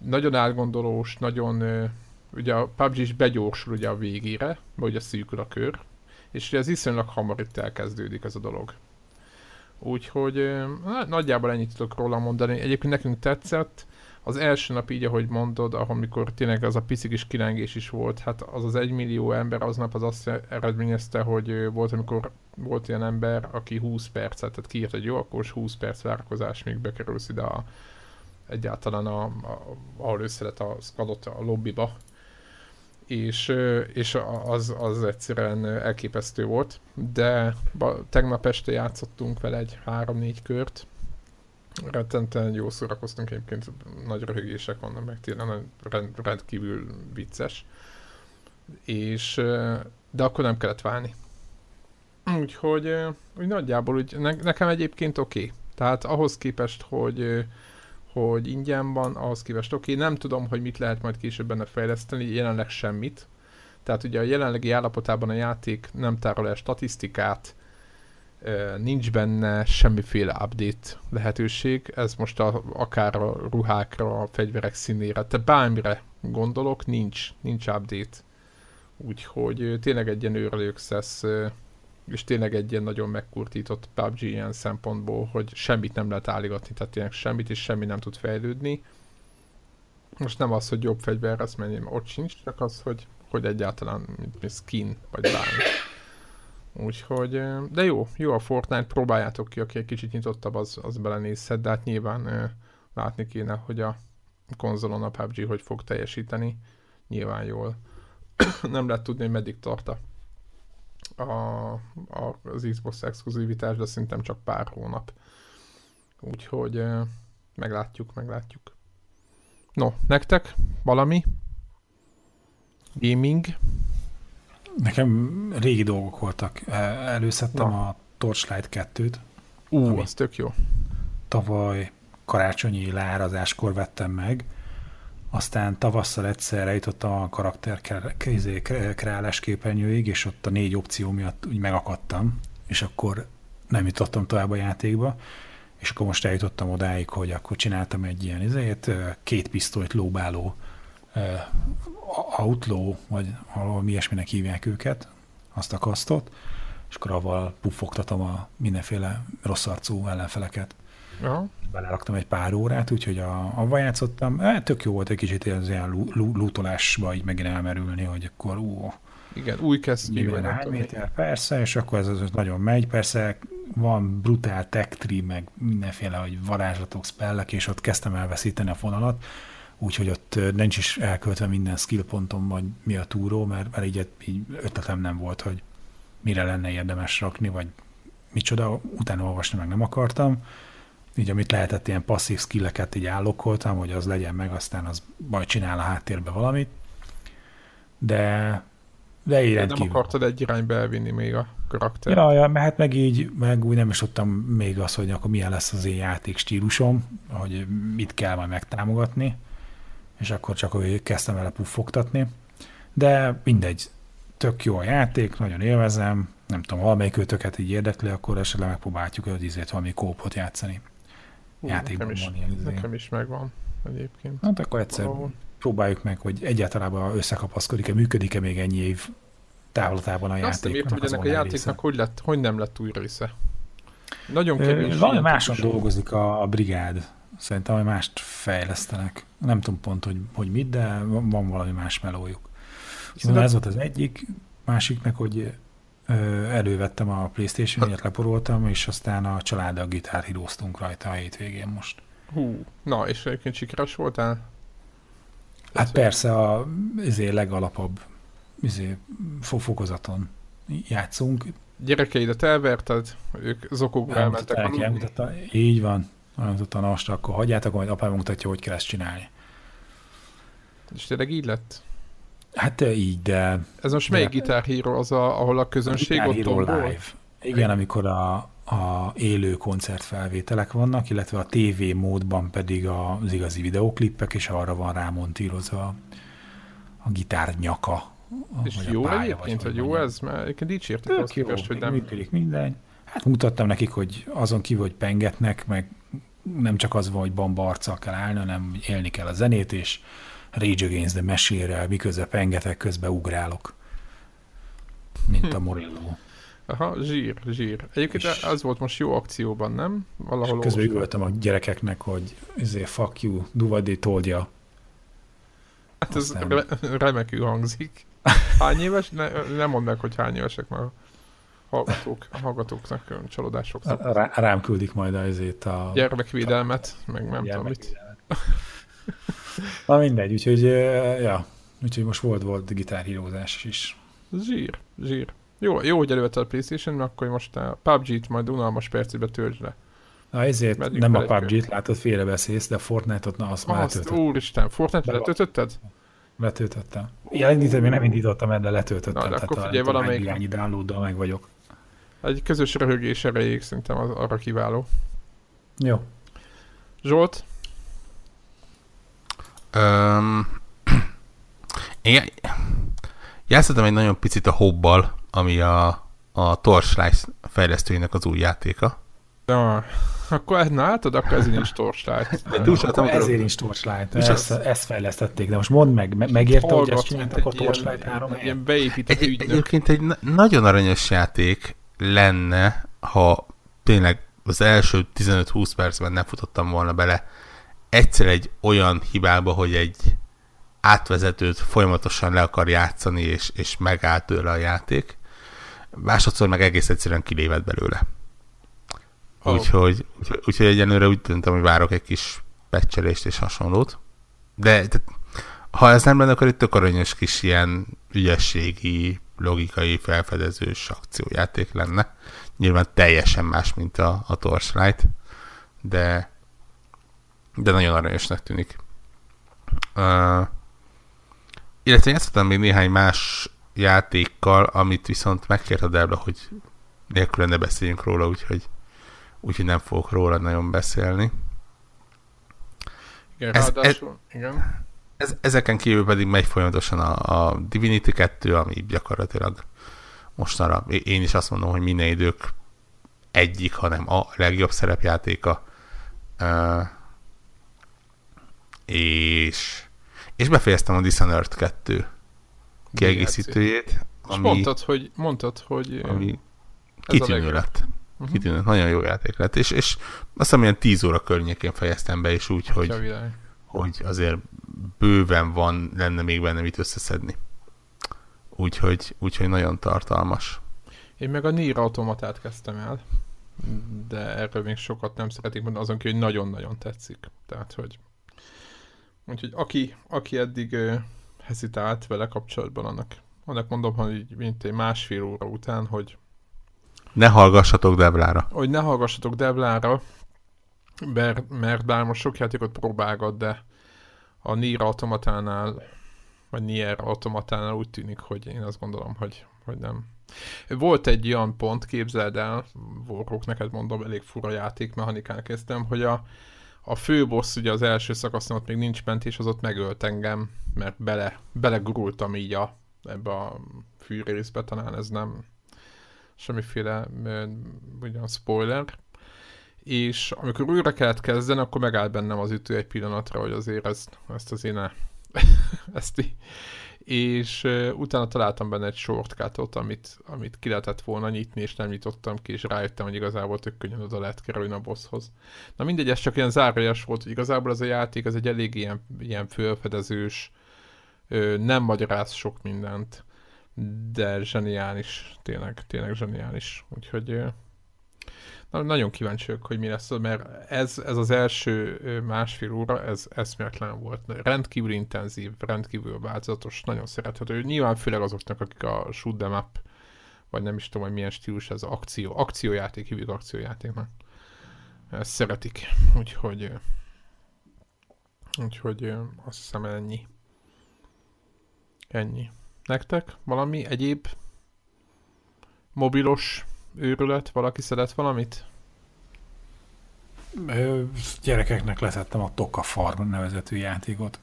Speaker 3: nagyon átgondolós, nagyon, ugye a PUBG is begyorsul ugye a végére, vagy a szűkül a kör, és ugye ez viszonylag hamar itt elkezdődik ez a dolog. Úgyhogy nagyjából ennyit tudok róla mondani. Egyébként nekünk tetszett, az első nap így, ahogy mondod, amikor tényleg az a pici kis kilengés is volt, hát az az egymillió ember aznap az azt eredményezte, hogy volt, amikor volt ilyen ember, aki 20 percet, tehát kiírt egy jó, akkor 20 perc várakozás, még bekerülsz ide a, egyáltalán, a, a, ahol összelet a skadot a lobbyba, és, és az, az egyszerűen elképesztő volt, de tegnap este játszottunk vele egy három-négy kört, rettenten jó szórakoztunk, egyébként nagy röhögések vannak, meg tényleg rend, rendkívül vicces, és de akkor nem kellett válni. Úgyhogy úgy nagyjából úgy, ne, nekem egyébként oké. Okay. Tehát ahhoz képest, hogy hogy ingyen van, ahhoz képest oké, okay, nem tudom, hogy mit lehet majd később benne fejleszteni, jelenleg semmit. Tehát ugye a jelenlegi állapotában a játék nem tárol el statisztikát, nincs benne semmiféle update lehetőség, ez most a, akár a ruhákra, a fegyverek színére, te bármire gondolok, nincs, nincs update. Úgyhogy tényleg egy ilyen early access, és tényleg egy ilyen nagyon megkurtított PUBG ilyen szempontból, hogy semmit nem lehet állítani, tehát tényleg semmit, és semmi nem tud fejlődni. Most nem az, hogy jobb fegyver, az mennyi, ott sincs, csak az, hogy, hogy egyáltalán skin, vagy bármi. Úgyhogy, de jó, jó a Fortnite, próbáljátok ki, aki egy kicsit nyitottabb, az, az belenézhet, de hát nyilván látni kéne, hogy a konzolon a PUBG hogy fog teljesíteni, nyilván jól. nem lehet tudni, hogy meddig tart a, a, az Xbox exkluzivitás, de szerintem csak pár hónap. Úgyhogy meglátjuk, meglátjuk. No, nektek valami? Gaming?
Speaker 2: Nekem régi dolgok voltak. E, előszedtem Na. a Torchlight 2-t.
Speaker 3: Ú, az tök jó.
Speaker 2: Tavaly karácsonyi leárazáskor vettem meg, aztán tavasszal egyszer eljutottam a karakter izé, kreálás képernyőig, és ott a négy opció miatt úgy megakadtam, és akkor nem jutottam tovább a játékba, és akkor most eljutottam odáig, hogy akkor csináltam egy ilyen izét, két pisztolyt lóbáló outlaw, vagy valami ilyesminek hívják őket, azt a kasztot, és akkor avval puffogtatom a mindenféle rossz arcú ellenfeleket. Aha. Beleraktam egy pár órát, úgyhogy a, avval játszottam. E, tök jó volt egy kicsit az ilyen lútolásba így megint elmerülni, hogy akkor ú,
Speaker 3: igen, új kesztyű.
Speaker 2: Vagy hány méter, persze, és akkor ez, ez nagyon megy. Persze van brutál tech tree, meg mindenféle, hogy varázslatok, spellek, és ott kezdtem elveszíteni a fonalat úgyhogy ott nincs is elköltve minden skill pontom, vagy mi a túró, mert, mert így, így ötletem nem volt, hogy mire lenne érdemes rakni, vagy micsoda, utána olvasni meg nem akartam. Így amit lehetett, ilyen passzív skilleket így állokkoltam, hogy az legyen meg, aztán az majd csinál a háttérbe valamit. De de így
Speaker 3: Nem akartad egy irányba elvinni még a karakter.
Speaker 2: Ja, ja, mert hát meg így, meg úgy nem is tudtam még az, hogy akkor milyen lesz az én játék stílusom, hogy mit kell majd megtámogatni és akkor csak hogy kezdtem vele puffogtatni. De mindegy, tök jó a játék, nagyon élvezem, nem tudom, valamelyik őtöket így érdekli, akkor esetleg megpróbáljuk, hogy izét valami kópot játszani.
Speaker 3: Hú, Játékban nekem is, van ilyen izé. Nekem is megvan egyébként.
Speaker 2: Hát akkor egyszer Valahol. próbáljuk meg, hogy egyáltalán összekapaszkodik-e, működik-e még ennyi év távlatában a játék. Azt nem
Speaker 3: értem, hogy ennek a játéknak hogy, lett, hogy nem lett újra része. Nagyon kevés.
Speaker 2: Valami máson dolgozik a, a brigád. Szerintem, hogy mást fejlesztenek. Nem tudom pont, hogy, hogy mit, de van valami más melójuk. Szóval ez volt az egyik, másiknak, hogy elővettem a Playstation-et, leporoltam, és aztán a családdal gitárhíróztunk rajta a hétvégén most.
Speaker 3: Hú, na, és egyébként sikeres voltál?
Speaker 2: Hát persze, a izé, legalapabb izé, fokozaton játszunk.
Speaker 3: Gyerekeidet elverted, ők zokogba elmentek.
Speaker 2: El, így van, mondta, na most akkor hagyjátok, majd apám mutatja, hogy kell ezt csinálni.
Speaker 3: És tényleg így lett?
Speaker 2: Hát így, de...
Speaker 3: Ez most melyik. Guitar Hero az, a, ahol a közönség a ott
Speaker 2: live. Igen, amikor a, a élő koncertfelvételek vannak, illetve a TV módban pedig az igazi videóklippek, és arra van rámontírozva a, gitár nyaka.
Speaker 3: És jó pálya, egyébként, hogy jó ez? Mert egyébként dicsértek
Speaker 2: az képest, hogy nem... Működik minden. Hát mutattam nekik, hogy azon kívül, hogy pengetnek, meg nem csak az van, hogy bamba arccal kell állni, hanem élni kell a zenét, és Rage Against the Machine-rel, miközben pengetek, közben ugrálok. Mint a Morillo.
Speaker 3: Aha, zsír, zsír. Egyébként és az volt most jó akcióban, nem?
Speaker 2: Valahol és közben üvöltem a gyerekeknek, hogy ezért fuck you, told ya.
Speaker 3: Hát ez re- remekül hangzik. Hány éves? Ne, nem mondd meg, hogy hány évesek már hallgatók, a hallgatóknak csalódások.
Speaker 2: Rá, rám küldik majd azért a...
Speaker 3: Gyermekvédelmet, meg nem tudom mit.
Speaker 2: Na mindegy, úgyhogy, ja, úgyhogy most volt, volt gitárhírózás is.
Speaker 3: Zsír, zsír. Jó, jó hogy elővette a Playstation, mert akkor most a PUBG-t majd unalmas percébe töltsd le.
Speaker 2: Na ezért Medjük nem a PUBG-t látod, félrebeszélsz, de Fortnite-ot, na azt már letöltöttem.
Speaker 3: Úristen, Fortnite-t letöltötted?
Speaker 2: Letöltöttem. Ja, még nem indítottam el, de letöltöttem.
Speaker 3: Na, de akkor figyelj, valamelyik...
Speaker 2: Ennyi downloaddal meg vagyok.
Speaker 3: Egy közös röhögés erejéig szerintem az arra kiváló.
Speaker 2: Jó.
Speaker 3: Zsolt?
Speaker 1: Um, én játszottam egy nagyon picit a hobbal, ami a a Torchlight fejlesztőinek az új játéka.
Speaker 3: Na, akkor na látod, akkor ezért nincs Torchlight.
Speaker 2: De túl akkor ezért nincs Torchlight. Ezt, ezt fejlesztették, de most mondd meg, megérte, hogy ezt csináltak a Torchlight 3
Speaker 3: Ilyen beépített
Speaker 1: egy, Egyébként egy nagyon aranyos játék lenne, ha tényleg az első 15-20 percben nem futottam volna bele egyszer egy olyan hibába, hogy egy átvezetőt folyamatosan le akar játszani, és, és megállt tőle a játék. Másodszor meg egész egyszerűen kiléved belőle. Oh. Úgyhogy, úgyhogy, úgyhogy egyenlőre úgy döntöm, hogy várok egy kis pecselést és hasonlót. De, de ha ez nem lenne, akkor itt tök aranyos kis ilyen ügyességi, logikai, felfedezős akciójáték lenne. Nyilván teljesen más, mint a, a Torchlight, de, de nagyon aranyosnak tűnik. Uh, illetve játszottam még néhány más játékkal, amit viszont megkért a Debla, hogy nélkül ne beszéljünk róla, úgyhogy, úgyhogy nem fogok róla nagyon beszélni.
Speaker 3: Igen, ez, ez, igen.
Speaker 1: Ez, ezeken kívül pedig megy folyamatosan a, a Divinity 2, ami gyakorlatilag mostanra én is azt mondom, hogy minden idők egyik, hanem a legjobb szerepjátéka. Uh, és és befejeztem a Dishonored 2 kiegészítőjét.
Speaker 3: Ami, és mondtad, hogy, mondtad, hogy
Speaker 1: ami kitűnő lett. Uh-huh. Kitűnő, nagyon jó játék lett. És, és azt hiszem, ilyen 10 óra környékén fejeztem be, és úgy, hogy, hogy azért bőven van, lenne még benne mit összeszedni. Úgyhogy, úgyhogy nagyon tartalmas.
Speaker 3: Én meg a Nier automatát kezdtem el, de erről még sokat nem szeretik mondani, azon kívül, hogy nagyon-nagyon tetszik. Tehát, hogy Úgyhogy aki, aki eddig uh, hezitált vele kapcsolatban, annak, annak mondom, hogy mint egy másfél óra után, hogy
Speaker 1: ne hallgassatok Deblára.
Speaker 3: Hogy ne hallgassatok Deblára, mert, mert bár most sok játékot próbálgat, de a Nier automatánál, vagy Nier automatánál úgy tűnik, hogy én azt gondolom, hogy, hogy nem. Volt egy olyan pont, képzeld el, Warrock, neked mondom, elég fura játékmechanikán kezdtem, hogy a, a fő boss ugye az első szakaszon ott még nincs mentés, az ott megölt engem, mert bele, belegurultam így a, ebbe a fűrészbe, talán ez nem semmiféle ugyan spoiler. És amikor újra kellett kezdeni, akkor megállt bennem az ütő egy pillanatra, hogy azért ezt, ezt az én ezt í- és utána találtam benne egy shortcutot, amit, amit ki lehetett volna nyitni, és nem nyitottam ki, és rájöttem, hogy igazából tök könnyen oda lehet kerülni a bosshoz. Na mindegy, ez csak ilyen zárójeles volt, hogy igazából ez a játék, ez egy elég ilyen, ilyen fölfedezős, nem magyaráz sok mindent, de zseniális, tényleg, tényleg zseniális. Úgyhogy Na, nagyon kíváncsi vagyok, hogy mi lesz, mert ez, ez az első másfél óra, ez eszméletlen volt. Rendkívül intenzív, rendkívül változatos, nagyon szerethető. Nyilván főleg azoknak, akik a shoot them up, vagy nem is tudom, hogy milyen stílus ez, akció, akciójáték, hívjuk akciójátéknak. Ezt szeretik, úgyhogy úgyhogy azt hiszem ennyi. Ennyi. Nektek valami egyéb mobilos őrület? Valaki szedett valamit?
Speaker 2: Ö, gyerekeknek letettem a Toka Farm nevezetű játékot.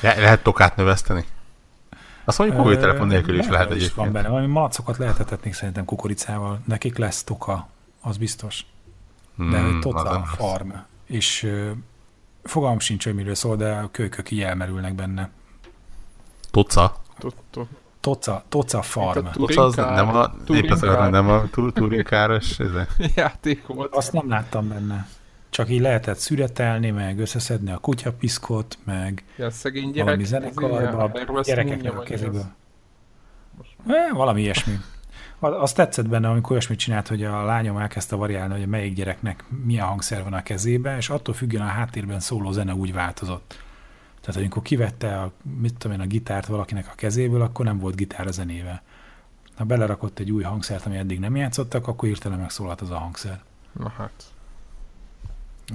Speaker 1: Le- lehet tokát növeszteni? Azt mondjuk mobiltelefon nélkül is lehet egyébként.
Speaker 2: van benne, valami malacokat lehetethetnék szerintem kukoricával. Nekik lesz toka, az biztos. De hmm, Toka Farm. Az. És ö, fogalm sincs, hogy miről szól, de a kölykök így elmerülnek benne.
Speaker 1: Toca?
Speaker 2: Toca, Toca Farm.
Speaker 1: Toca az nem a, épp az arra, nem a túrinkáros
Speaker 3: játék volt.
Speaker 2: Azt nem láttam benne. Csak így lehetett szüretelni, meg összeszedni a kutyapiszkot, meg
Speaker 3: ja, szegény gyerek,
Speaker 2: valami zenekarba, gyerekeknek a kezéből. Eh, valami ilyesmi. Azt tetszett benne, amikor olyasmit csinált, hogy a lányom elkezdte variálni, hogy melyik gyereknek milyen hangszer van a kezébe, és attól függően a háttérben szóló zene úgy változott. Tehát, amikor kivette a, mit tudom én, a gitárt valakinek a kezéből, akkor nem volt gitár a zenével. Ha belerakott egy új hangszert, ami eddig nem játszottak, akkor hirtelen megszólalt az a hangszer.
Speaker 3: Na hát.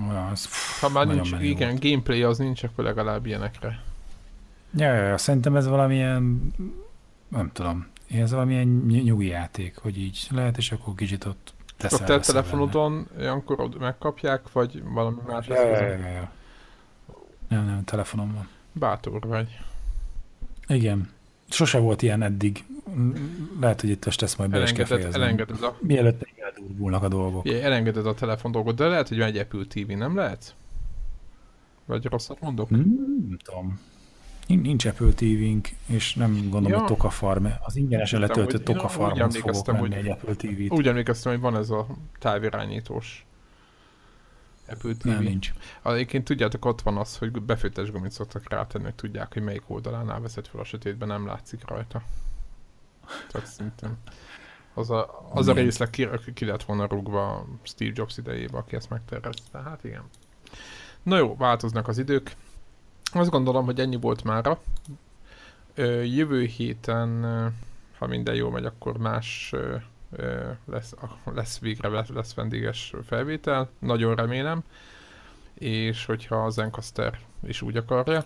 Speaker 2: Olyan, az, pff,
Speaker 3: ha már nincs, igen, volt. gameplay az nincs, akkor legalább ilyenekre.
Speaker 2: Ja, ja, ja, szerintem ez valamilyen, nem tudom, ez valamilyen nyugi játék, hogy így lehet, és akkor kicsit ott
Speaker 3: teszel. A te telefonodon olyankor megkapják, vagy valami más?
Speaker 2: Ja, ja, ja, ja. Nem, nem, telefonom van.
Speaker 3: Bátor vagy.
Speaker 2: Igen. sose volt ilyen eddig. Lehet, hogy itt most ezt majd be is kell fejezni.
Speaker 3: Elengeded a...
Speaker 2: Mielőtt eldurvulnak a dolgok.
Speaker 3: Ja, elengeded a telefon dolgot, de lehet, hogy van egy Apple TV, nem lehet? Vagy rosszat mondok?
Speaker 2: Hmm, nem tudom. Nincs Apple TV-nk, és nem gondolom, ja. hogy Toka Farm. Az ingyenesen letöltött Toka Farmhoz fogok venni hogy, egy Apple TV-t.
Speaker 3: Úgy emlékeztem, hogy van ez a távirányítós Apple TV.
Speaker 2: Nem, nincs.
Speaker 3: Egyébként tudjátok, ott van az, hogy befőttes gomit szoktak rátenni, hogy tudják, hogy melyik oldalánál veszed fel a sötétben, nem látszik rajta. Tehát szintén az a, az a részleg ki, ki lett volna rúgva Steve Jobs idejében, aki ezt megtervezte. Hát igen. Na jó, változnak az idők. Azt gondolom, hogy ennyi volt mára. Jövő héten, ha minden jó megy, akkor más lesz, lesz végre lesz, vendéges felvétel, nagyon remélem, és hogyha az Zencaster is úgy akarja,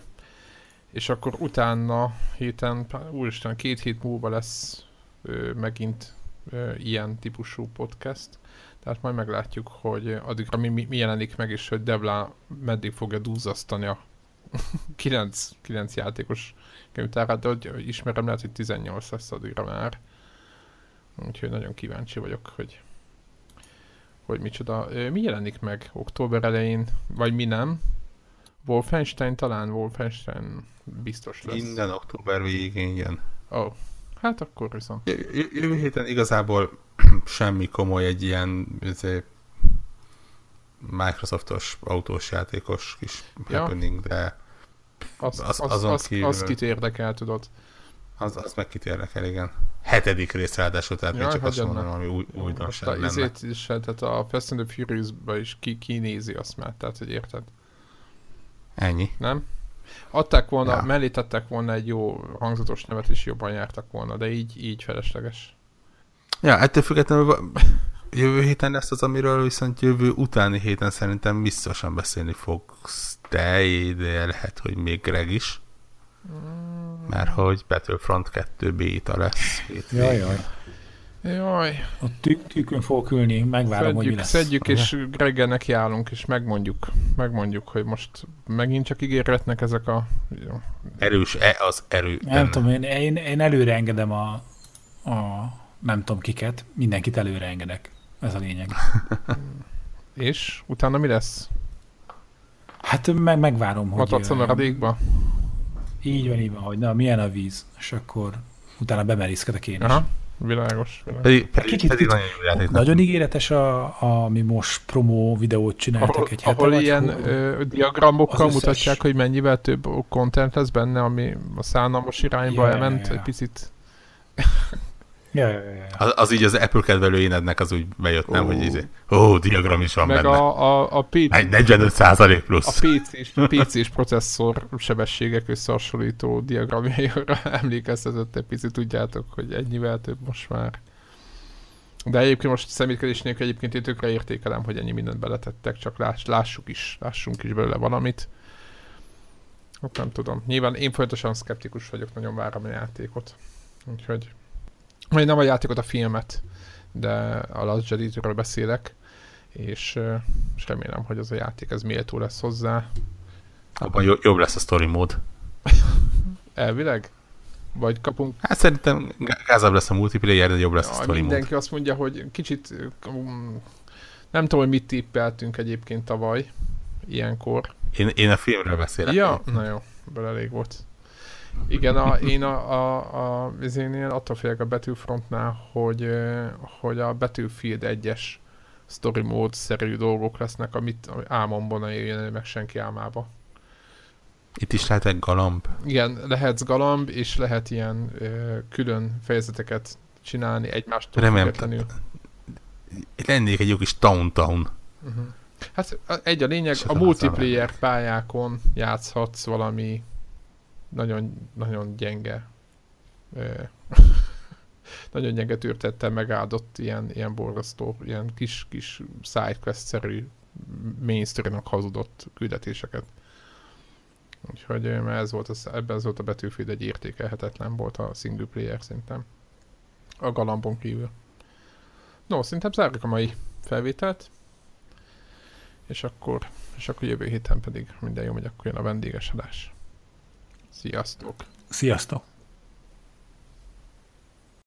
Speaker 3: és akkor utána héten, úristen, két hét múlva lesz ö, megint ö, ilyen típusú podcast, tehát majd meglátjuk, hogy addigra mi, mi, mi jelenik meg, és hogy Devla meddig fogja duzzasztani a 9, 9 játékos könyvtárát, de hogy ismerem, lehet, hogy 18 lesz addigra már. Úgyhogy nagyon kíváncsi vagyok, hogy hogy micsoda. Mi jelenik meg október elején, vagy mi nem? Wolfenstein talán, Wolfenstein biztos lesz.
Speaker 1: Minden október végén jön.
Speaker 3: Ó, oh. hát akkor viszont.
Speaker 1: Jövő héten igazából semmi komoly egy ilyen azért, Microsoftos autós játékos kis ja. happening, de
Speaker 3: az, az, azon az, kívül... az kit érdekel, tudod.
Speaker 1: Az, az meg kit érdekel, igen. Hetedik rész ráadásul, tehát Jaj, még csak azt mondom, ami új, újdonság lenne. Izét
Speaker 3: is, tehát a Fast and the Furious-ba is ki, kinézi azt már, tehát hogy érted.
Speaker 1: Ennyi.
Speaker 3: Nem? Adták volna, ja. mellé tettek volna egy jó hangzatos nevet, és jobban jártak volna, de így, így felesleges.
Speaker 1: Ja, ettől függetlenül jövő héten lesz az, amiről viszont jövő utáni héten szerintem biztosan beszélni fogsz te, de lehet, hogy még Greg is. Mert hogy Battlefront 2 beta lesz.
Speaker 2: Jaj, jaj.
Speaker 3: Jaj.
Speaker 2: A tük, tükön fogok ülni, megvárom, szedjük, hogy mi lesz.
Speaker 3: Szedjük, és Greggel nekiállunk, és megmondjuk, megmondjuk, hogy most megint csak ígérletnek ezek a...
Speaker 1: Erős e az erő.
Speaker 2: Nem tudom, én, én, én előre engedem a, a nem tudom kiket, mindenkit előre engedek. Ez a lényeg.
Speaker 3: és utána mi lesz?
Speaker 2: Hát meg, megvárom, hogy...
Speaker 3: Matadsz a maradékba?
Speaker 2: Így van, így van, hogy na, milyen a víz, és akkor utána bemerészkedek én is.
Speaker 3: Aha, világos. világos.
Speaker 1: Pedig, pedig, kicsit, pedig nagyon jó játék.
Speaker 2: Nagyon ígéretes, a, a, ami most promó videót csináltak ahol, egy
Speaker 3: hete. Ahol ilyen hol, ö, diagramokkal mutatják, hogy mennyivel több content lesz benne, ami a szánalmas irányba yeah, elment, egy picit
Speaker 2: Ja, ja, ja.
Speaker 1: Az, az így az Apple kedvelő énednek az úgy bejött, nem, hogy izé, ó, diagram is van
Speaker 3: Meg
Speaker 1: benne.
Speaker 3: a, a, a PC,
Speaker 1: Egy 45 százalék plusz.
Speaker 3: A PC-s, PC-s processzor sebességek összehasonlító diagramjaira emlékeztetett egy picit, tudjátok, hogy ennyivel több most már. De egyébként most szemétkedés nélkül egyébként én tökre értékelem, hogy ennyi mindent beletettek, csak láss, lássuk is, lássunk is belőle valamit. Hát nem tudom. Nyilván én folyamatosan szkeptikus vagyok, nagyon várom a játékot. Úgyhogy vagy nem a játékot, a filmet, de a Last jedi beszélek, és, és remélem, hogy az a játék ez méltó lesz hozzá.
Speaker 1: Abban jobb lesz a story mód.
Speaker 3: Elvileg? Vagy kapunk...
Speaker 1: Hát szerintem gázabb lesz a multiplayer, de jobb lesz ja, a story
Speaker 3: Mindenki mód. azt mondja, hogy kicsit... Um, nem tudom, hogy mit tippeltünk egyébként tavaly, ilyenkor.
Speaker 1: Én, én a filmről beszélek.
Speaker 3: Ja, na jó, ebből elég volt. Igen, a, én a, a, a vizénél attól félek a Battlefrontnál, hogy, hogy a Battlefield 1-es story mód-szerű dolgok lesznek, amit álmomban ne jöjjön meg senki álmába.
Speaker 1: Itt is lehet egy galamb.
Speaker 3: Igen, lehet galamb, és lehet ilyen ö, külön fejezeteket csinálni egymástól
Speaker 1: Remélem, lennék egy jó kis Town-Town.
Speaker 3: Uh-huh. Hát egy a lényeg, a multiplayer pályákon játszhatsz valami nagyon, nagyon gyenge nagyon gyenge tűrtettel megáldott ilyen, ilyen borzasztó, ilyen kis-kis sidequest-szerű mainstream hazudott küldetéseket. Úgyhogy ez volt az, ebben az volt a betűfid egy értékelhetetlen volt a single player szerintem. A galambon kívül. No, szerintem zárjuk a mai felvételt. És akkor, és akkor jövő héten pedig minden jó, hogy akkor jön a vendégesedés. Sziasztok!
Speaker 2: Sziasztok!